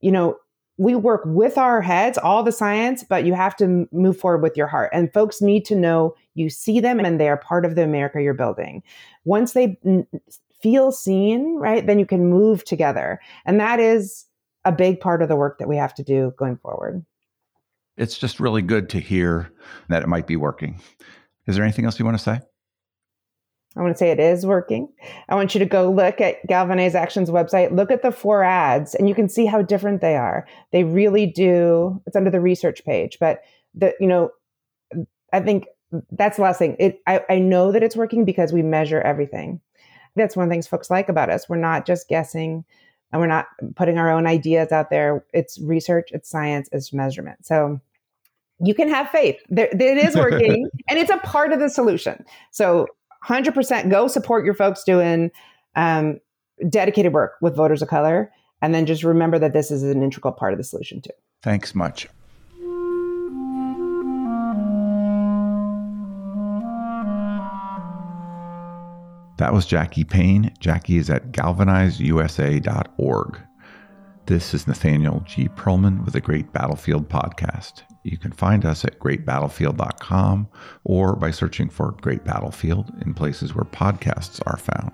you know, we work with our heads, all the science, but you have to move forward with your heart. And folks need to know you see them and they are part of the America you're building. Once they feel seen, right, then you can move together. And that is a big part of the work that we have to do going forward. it's just really good to hear that it might be working. Is there anything else you want to say? I want to say it is working. I want you to go look at Galvanize Action's website, look at the four ads, and you can see how different they are. They really do. It's under the research page, but the you know, I think that's the last thing. It I, I know that it's working because we measure everything. That's one of the things folks like about us. We're not just guessing and we're not putting our own ideas out there. It's research, it's science, it's measurement. So you can have faith. There, it is working and it's a part of the solution. So 100% go support your folks doing um, dedicated work with voters of color. And then just remember that this is an integral part of the solution too. Thanks much. That was Jackie Payne. Jackie is at galvanizeusa.org. This is Nathaniel G. Pearlman with the Great Battlefield Podcast. You can find us at greatbattlefield.com or by searching for Great Battlefield in places where podcasts are found.